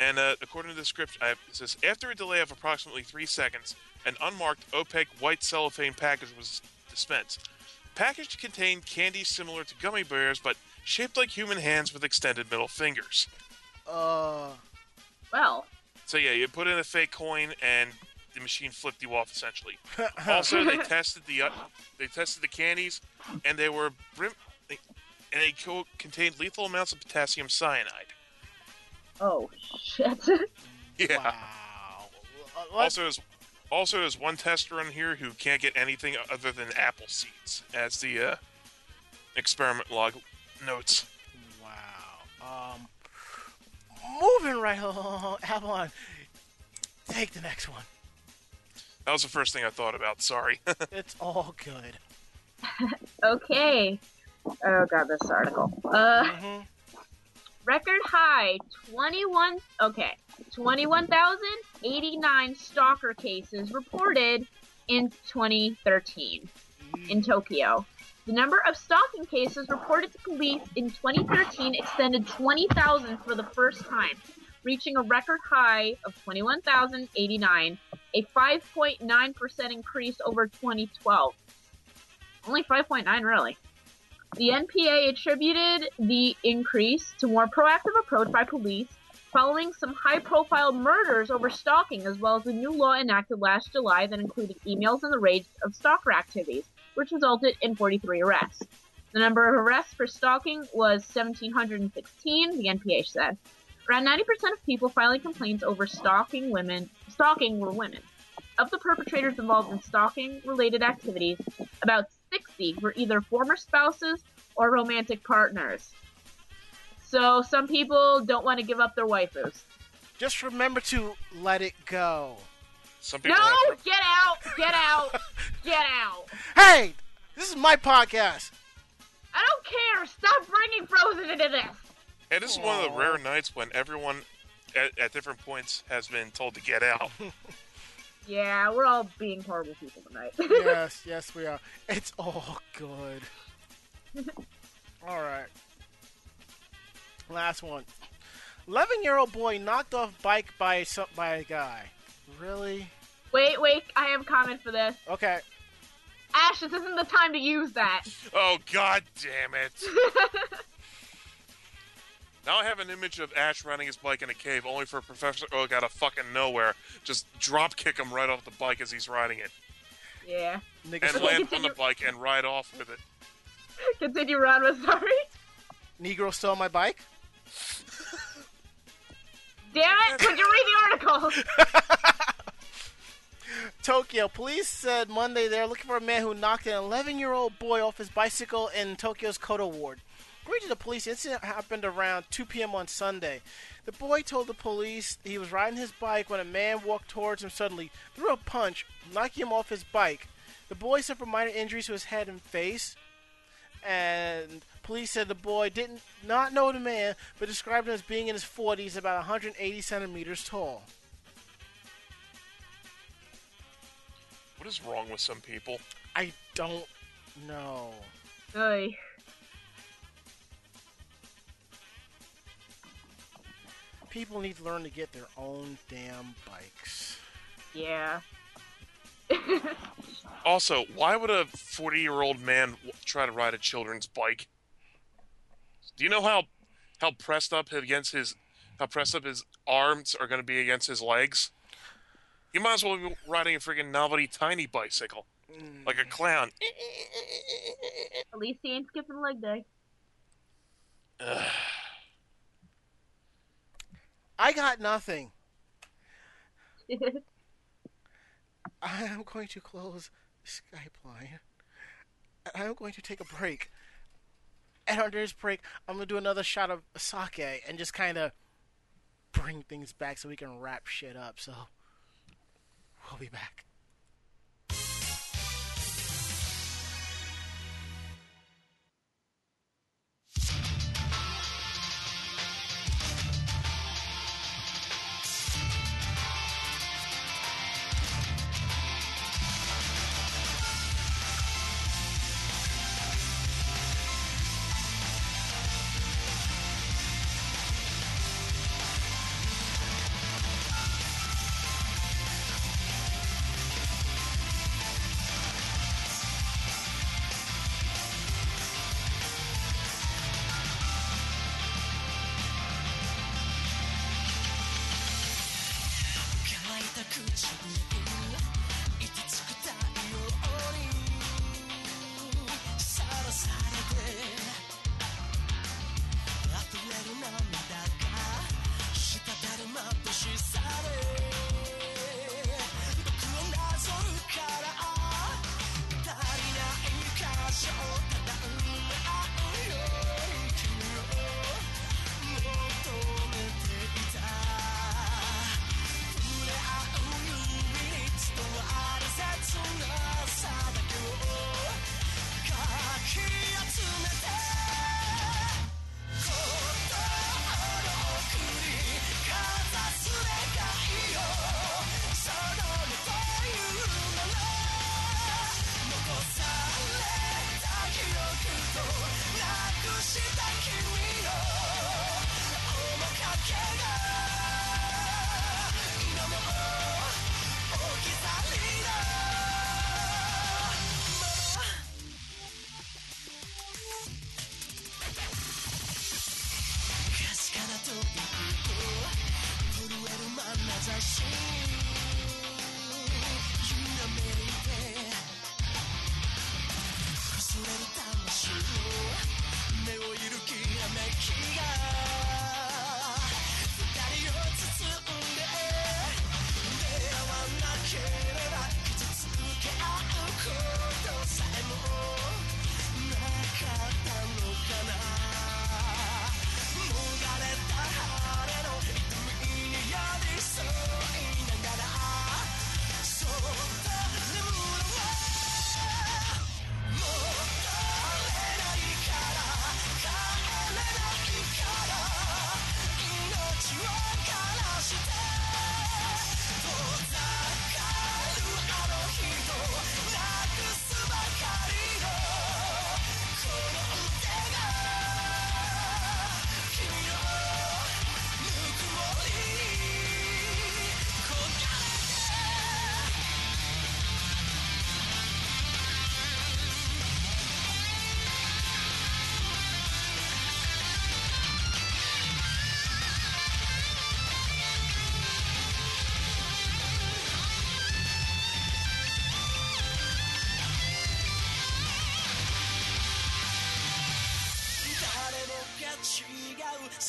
And uh, according to the script, I, it says after a delay of approximately three seconds, an unmarked opaque white cellophane package was dispensed. Package contained candy similar to gummy bears, but shaped like human hands with extended middle fingers. Uh. Well, So yeah, you put in a fake coin, and the machine flipped you off essentially. (laughs) also, they tested the uh, they tested the candies, and they were brim, they, and they co- contained lethal amounts of potassium cyanide. oh shit. (laughs) Yeah. Wow. Uh, what? Also, there's also there's one tester on here who can't get anything other than apple seeds, as the uh, experiment log notes. Wow. Um. Moving right (laughs) along, Avalon. Take the next one. That was the first thing I thought about. Sorry. (laughs) It's all good. (laughs) okay. Oh god, this article. Uh, hmm record high 21. Okay, 21,089 stalker cases reported in 2013 in Tokyo. The number of stalking cases reported to police in 2013 extended 20,000 for the first time, reaching a record high of 21,089, a 5.9% increase over 2012. Only 5.9, really. The NPA attributed the increase to more proactive approach by police following some high-profile murders over stalking, as well as a new law enacted last July that included emails and the rage of stalker activities, which resulted in 43 arrests. The number of arrests for stalking was 1,716, the NPA said. Around 90% of people filing complaints over stalking women stalking were women. Of the perpetrators involved in stalking-related activities, about 60 were either former spouses or romantic partners. So some people don't want to give up their waifus. Just remember to let it go. Some No, people have. get out, get out, (laughs) get out. Hey, this is my podcast. I don't care. Stop bringing Frozen into this. And this is one of the rare nights when everyone at, at different points has been told to get out. (laughs) Yeah, we're all being horrible people tonight. (laughs) yes, yes, we are. It's all good. (laughs) all right. Last one. Eleven-year-old boy knocked off bike by some, by a guy. Really? wait, wait, I have a comment for this. Okay. Ash, this isn't the time to use that. oh god damn it! (laughs) Now I have an image of Ash riding his bike in a cave, only for Professor Oak out of fucking nowhere just drop kick him right off the bike as he's riding it, yeah. Niggas, and land on the bike and ride off with it. Continue, Ron. Was sorry. Negro stole my bike. Damn it! Could you read the article? (laughs) Tokyo police said Monday they're looking for a man who knocked an 11-year-old boy off his bicycle in Tokyo's Koto ward. According to the police, the incident happened around 2 p.m. on Sunday. The boy told the police he was riding his bike when a man walked towards him suddenly, threw a punch, knocking him off his bike. The boy suffered minor injuries to his head and face, and police said the boy did not know the man, but described him as being in his 40s, about 180 centimeters tall. What is wrong with some people? I don't know. Oy. People need to learn to get their own damn bikes. Yeah. (laughs) Also, why would a 40 year old man try to ride a children's bike? Do you know how how pressed up against his how pressed up his arms are going to be against his legs? You might as well be riding a freaking novelty tiny bicycle, like a mm. clown. At least he ain't skipping leg day. I got nothing. (laughs) I am going to close Skype line. And I'm going to take a break. And under this break, I'm going to do another shot of sake and just kind of bring things back so we can wrap shit up. So, we'll be back.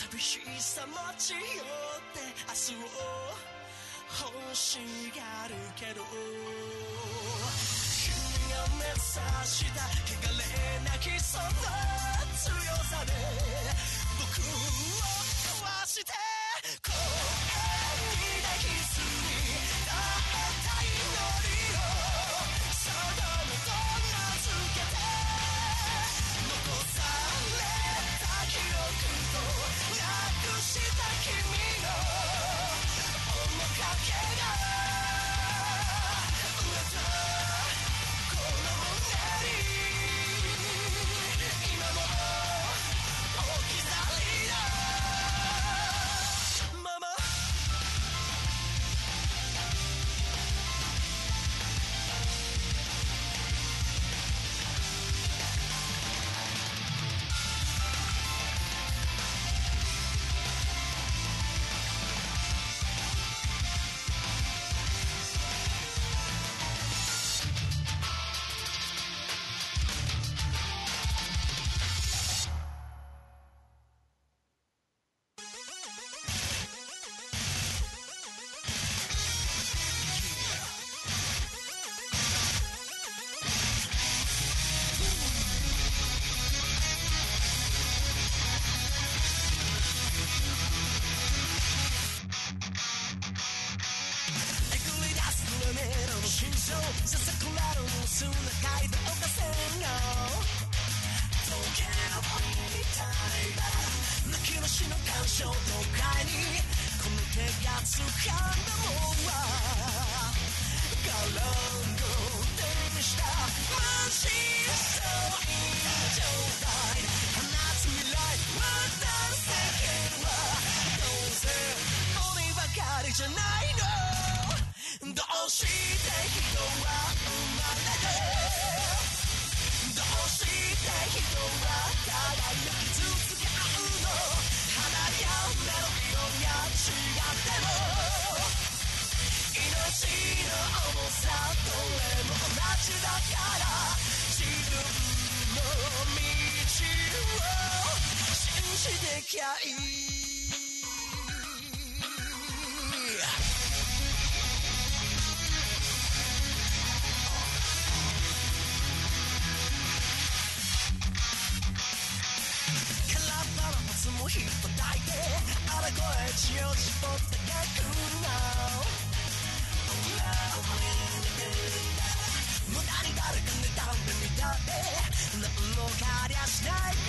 不思議さ持ち寄って明日を欲しがるけど君が目指した汚れなきその強さで僕をきゃいい体のつむ人抱いてあら声血を絞って書くの無駄に誰か妬んでみたって何も変わりゃしない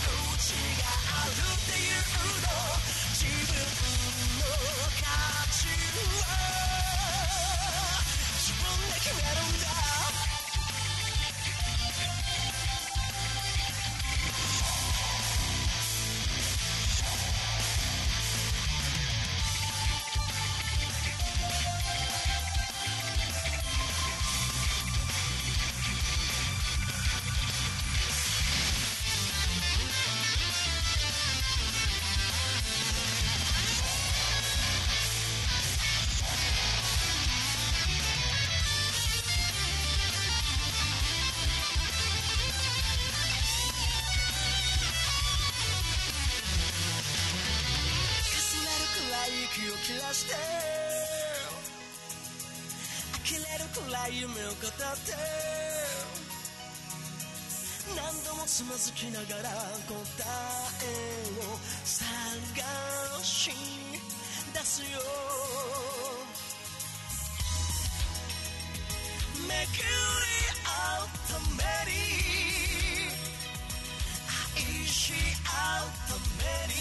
自分で決めるんだながら答えを探し出すよ。めくり合うために愛し合うために。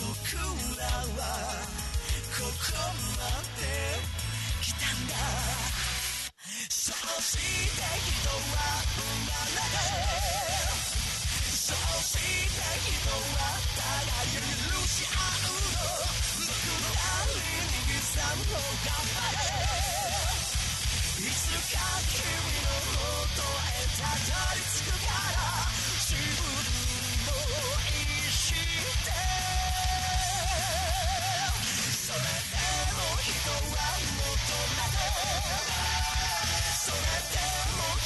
僕らはここまで来たんだ。そうして人は生まれるそうして人は互いを許し合うの僕らに逃げさんの頑張れいつか君の元へたどり着くから自分の意志でそれでも人は求めて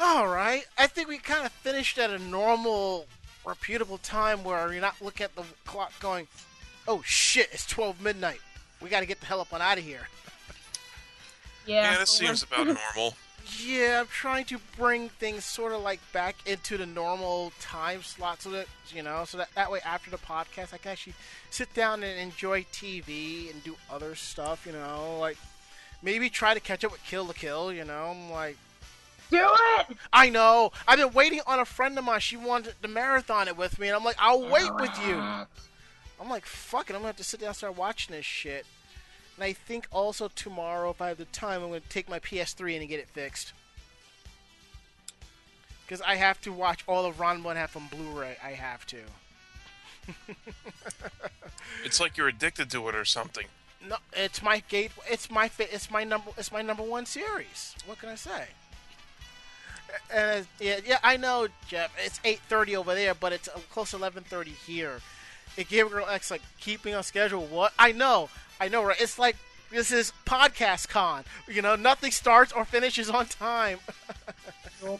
All right. I think we kind of finished at a normal, reputable time where you're not looking at the clock going, oh shit, it's 12 midnight. We got to get the hell up and out of here. (laughs) Yeah, Yeah, this seems about normal. (laughs) Yeah, I'm trying to bring things sort of like back into the normal time slot so that, you know, so that, that way after the podcast I can actually sit down and enjoy TV and do other stuff, you know, like maybe try to catch up with Kill la Kill, you know, I'm like, Do it! I know. I've been waiting on a friend of mine. She wanted to marathon it with me, and I'm like, I'll wait with you. Uh. I'm like, fuck it. I'm gonna have to sit down and start watching this shit. And I think also tomorrow, if I have the time, I'm gonna take my PS3 in and get it fixed. Because I have to watch all of Ranma One Half on Blu-ray. I have to. (laughs) It's like you're addicted to it or something. No, it's my gate. It's my it's my number. It's my number one series. What can I say? And yeah, yeah, I know, Jeff. It's eight thirty over there, but it's uh, close to eleven thirty here. It gave Girl X like keeping on schedule. What? I know, I know, right? It's like this is podcast con. You know, nothing starts or finishes on time. (laughs)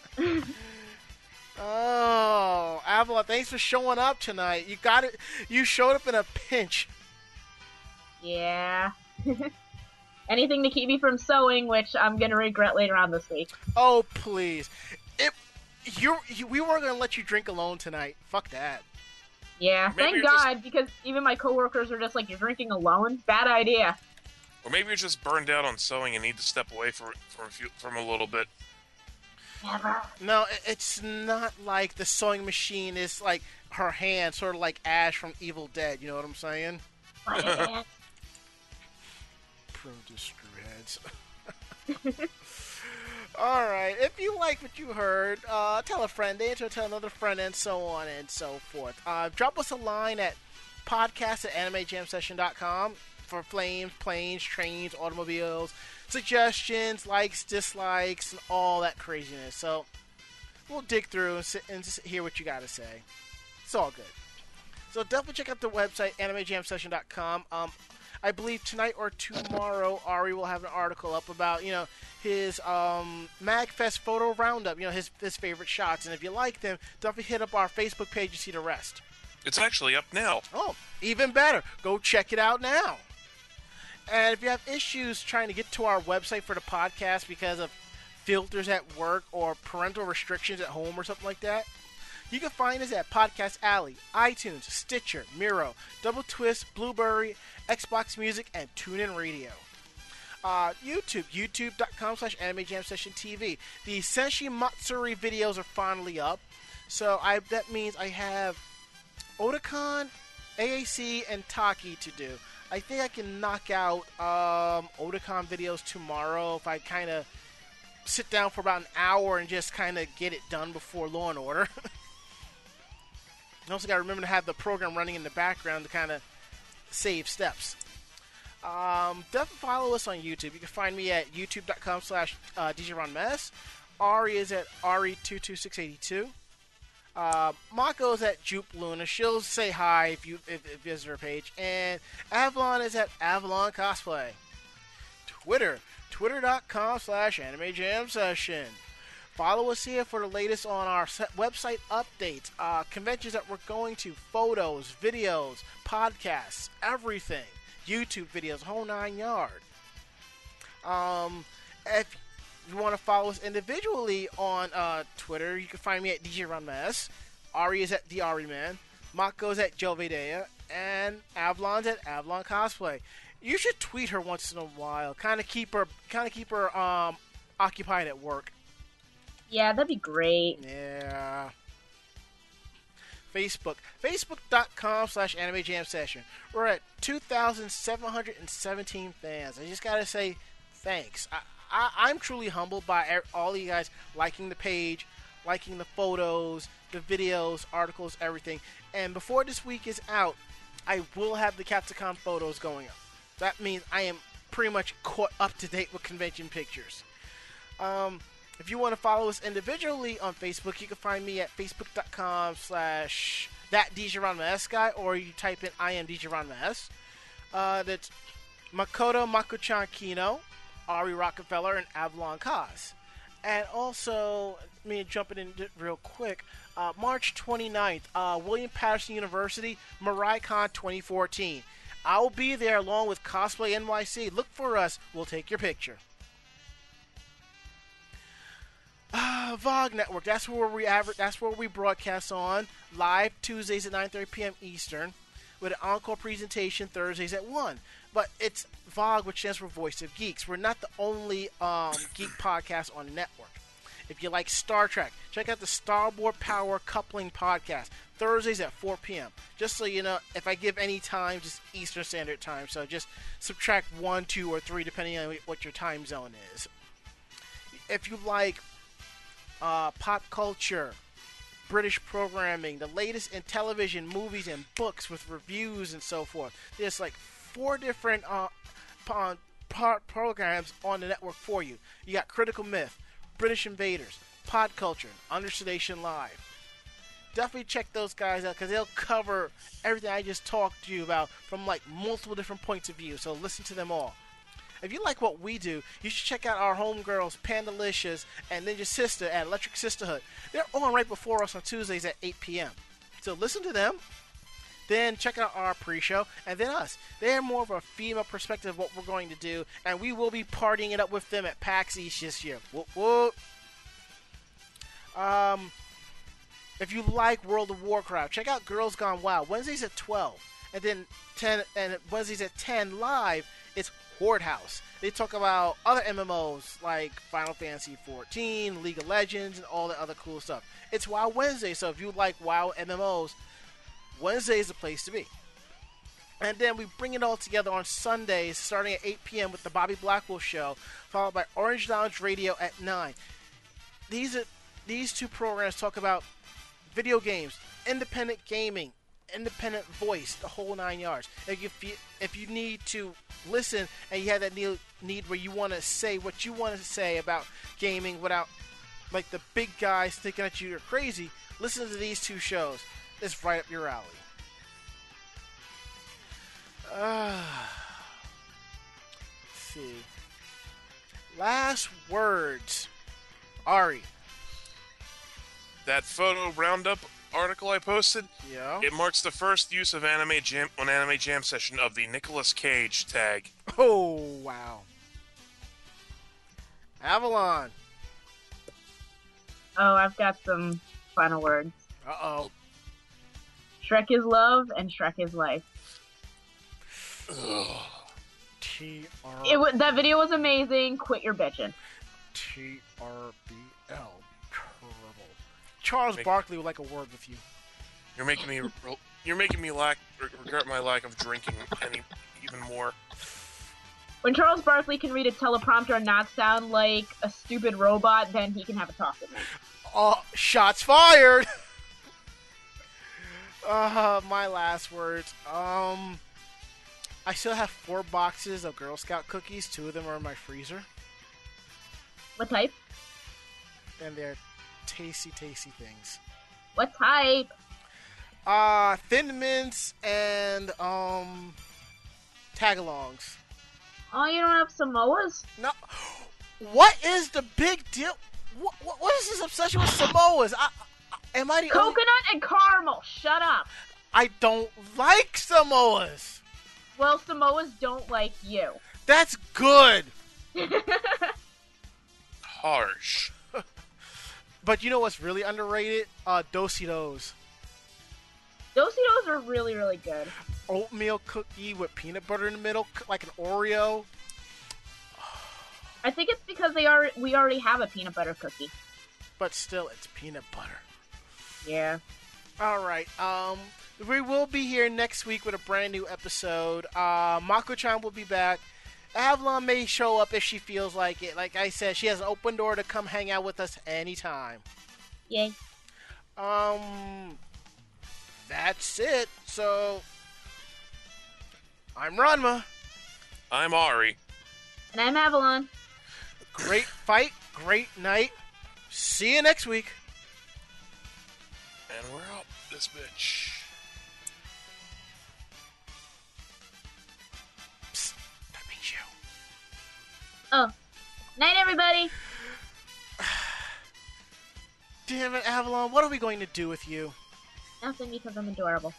oh, Avalon, thanks for showing up tonight. You got it. You showed up in a pinch. Yeah. (laughs) Anything to keep me from sewing, which I'm gonna regret later on this week. Oh please! It you you we weren't gonna let you drink alone tonight. Fuck that. Yeah, Maybe thank you're just- God, because even my coworkers are just like, "You're drinking alone? Bad idea." Or maybe you're just burned out on sewing and need to step away for, for a few, from a little bit. Never. No, it's not like the sewing machine is like her hand, sort of like Ash from Evil Dead. You know what I'm saying? (laughs) Produce screwheads. (laughs) All right. If you like what you heard, uh, tell a friend, they tell another friend, and so on and so forth. Uh, drop us a line at podcast at animejamsession.com for flames, planes, trains, automobiles, suggestions, likes, dislikes, and all that craziness. So we'll dig through and, sit, and just hear what you got to say. It's all good. So definitely check out the website, animejamsession.com. Um, I believe tonight or tomorrow, Ari will have an article up about you know his um, Magfest photo roundup. You know his his favorite shots, and if you like them, definitely hit up our Facebook page to see the rest. It's actually up now. Oh, even better, go check it out now. And if you have issues trying to get to our website for the podcast because of filters at work or parental restrictions at home or something like that, you can find us at Podcast Alley, iTunes, Stitcher, Miro, Double Twist, Blubrry, Xbox Music, and TuneIn Radio. Uh, YouTube, youtube.com slash anime jam session TV. The Senshi Matsuri videos are finally up. So I that means I have Otakon, AAC, and Taki to do. I think I can knock out um, Otakon videos tomorrow if I kind of sit down for about an hour and just kind of get it done before Law and Order. (laughs) I also got to remember to have the program running in the background to kind of save steps. Um, definitely follow us on YouTube. You can find me at youtube.com slash uh, DJRonMess. Ari is at Ari22682. Uh, Mako is at Jupe Luna. She'll say hi if you if, if visit her page. And Avalon is at Avalon Cosplay. Twitter, twitter.com slash anime jam session. Follow us here for the latest on our website updates, uh, conventions that we're going to, photos, videos, podcasts, everything. YouTube videos, whole nine yard. Um, if you want to follow us individually on uh, Twitter, you can find me at DJ Runmas. Ari is at the Ari Man. Mako's at Joe Vedea. And Avalon's at Avalon Cosplay. You should tweet her once in a while. Kind of keep her, kind of keep her um, occupied at work. Yeah, that'd be great. Yeah. Facebook. Facebook.com slash Anime Jam Session. We're at 2,717 fans. I just gotta say thanks. I, I'm truly humbled by all you guys liking the page, liking the photos, the videos, articles, everything. And before this week is out, I will have the Capsicon photos going up. That means I am pretty much caught up to date with convention pictures. Um, if you want to follow us individually on Facebook, you can find me at facebook.com slash that S guy, or you type in I am S. Uh, that's Makoto Mako-chan Kino, Ari Rockefeller, and Avalon Kaz. And also, me jumping in real quick. Uh, March 29th, uh, William Paterson University, MaraiCon 2014. I'll be there along with Cosplay NYC. Look for us. We'll take your picture. Ah, Vog Network. That's where we aver- That's where we broadcast on live Tuesdays at 9:30 p.m. Eastern, with an encore presentation Thursdays at one. But it's Vog, which stands for Voice of Geeks. We're not the only um, geek podcast on the network. If you like Star Trek, check out the Starboard Power Coupling Podcast Thursdays at 4 p.m. Just so you know, if I give any time, just Eastern Standard Time. So just subtract one, two, or three, depending on what your time zone is. If you like uh, pop culture, British programming, the latest in television, movies, and books with reviews and so forth. There's like four different uh, po- programs on the network for you. You got Critical Myth, British Invaders, Pod Culture, Understation Live. Definitely check those guys out because they'll cover everything I just talked to you about from like multiple different points of view. So listen to them all. If you like what we do, you should check out our homegirls, Pandalicious and Ninja Sister at Electric Sisterhood. They're on right before us on Tuesdays at 8 p.m. So listen to them. Then check out our pre-show, and then us. They're more of a female perspective of what we're going to do, and we will be partying it up with them at PAX East this year. Whoop whoop. Um, if you like World of Warcraft, check out Girls Gone WoW. Wednesdays at 12, and then 10, and Wednesdays at 10 live. It's Horde House. They talk about other MMOs like Final Fantasy 14, League of Legends, and all the other cool stuff. It's WoW Wednesday, so if you like WoW MMOs, Wednesday is the place to be. And then we bring it all together on Sundays, starting at 8 p.m. with the Bobby Blackwolf Show, followed by Orange Lounge Radio at 9. These are these two programs talk about video games, independent gaming, independent voice, the whole nine yards. If you if you need to listen and you have that need, need where you want to say what you want to say about gaming without like the big guys thinking that you're crazy, listen to these two shows. It's right up your alley. Uh, see. Last words, Ari. That photo roundup article I posted, Yeah. it marks the first use of anime jam on anime jam session of the Nicolas Cage tag. Oh wow. Avalon. Oh, I've got some final words. Uh oh. Shrek is love and Shrek is life. T R It that video was amazing. Quit your bitching. T R B L. Terrible. Charles Make- Barkley would like a word with you. You're making me you're making me lack regret my lack of drinking any even more. When Charles Barkley can read a teleprompter and not sound like a stupid robot, then he can have a talk with me. Oh, shots fired. (laughs) uh, my last words. Um, I still have four boxes of Girl Scout cookies. Two of them are in my freezer, What type? and they're tasty, tasty things. What type? Uh, Thin Mints and um, Tagalongs. Oh, you don't have Samoas? No, what is the big deal? What, what, what is this obsession with Samoas? I, I, am I the only? Coconut and caramel. Shut up. I don't like Samoas. Well, Samoas don't like you. That's good. (laughs) Harsh. But you know what's really underrated? Uh, Do-si-dos. Do-si-dos are really, really good. Oatmeal cookie with peanut butter in the middle, like an Oreo. (sighs) I think it's because they are we already have a peanut butter cookie. But still, it's peanut butter. Yeah. All right. Um, we will be here next week with a brand new episode. Uh, Mako-chan will be back. Avalon may show up if she feels like it. Like I said, she has an open door to come hang out with us anytime. Yay. Um, that's it. So, I'm Ranma. I'm Ari. And I'm Avalon. Great fight, great night. See you next week. And we're out this bitch. Oh. Night everybody. (sighs) Damn it, Avalon. What are we going to do with you? Nothing because I'm adorable.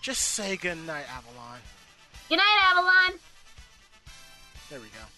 Just say goodnight, Avalon. Good night, Avalon. There we go.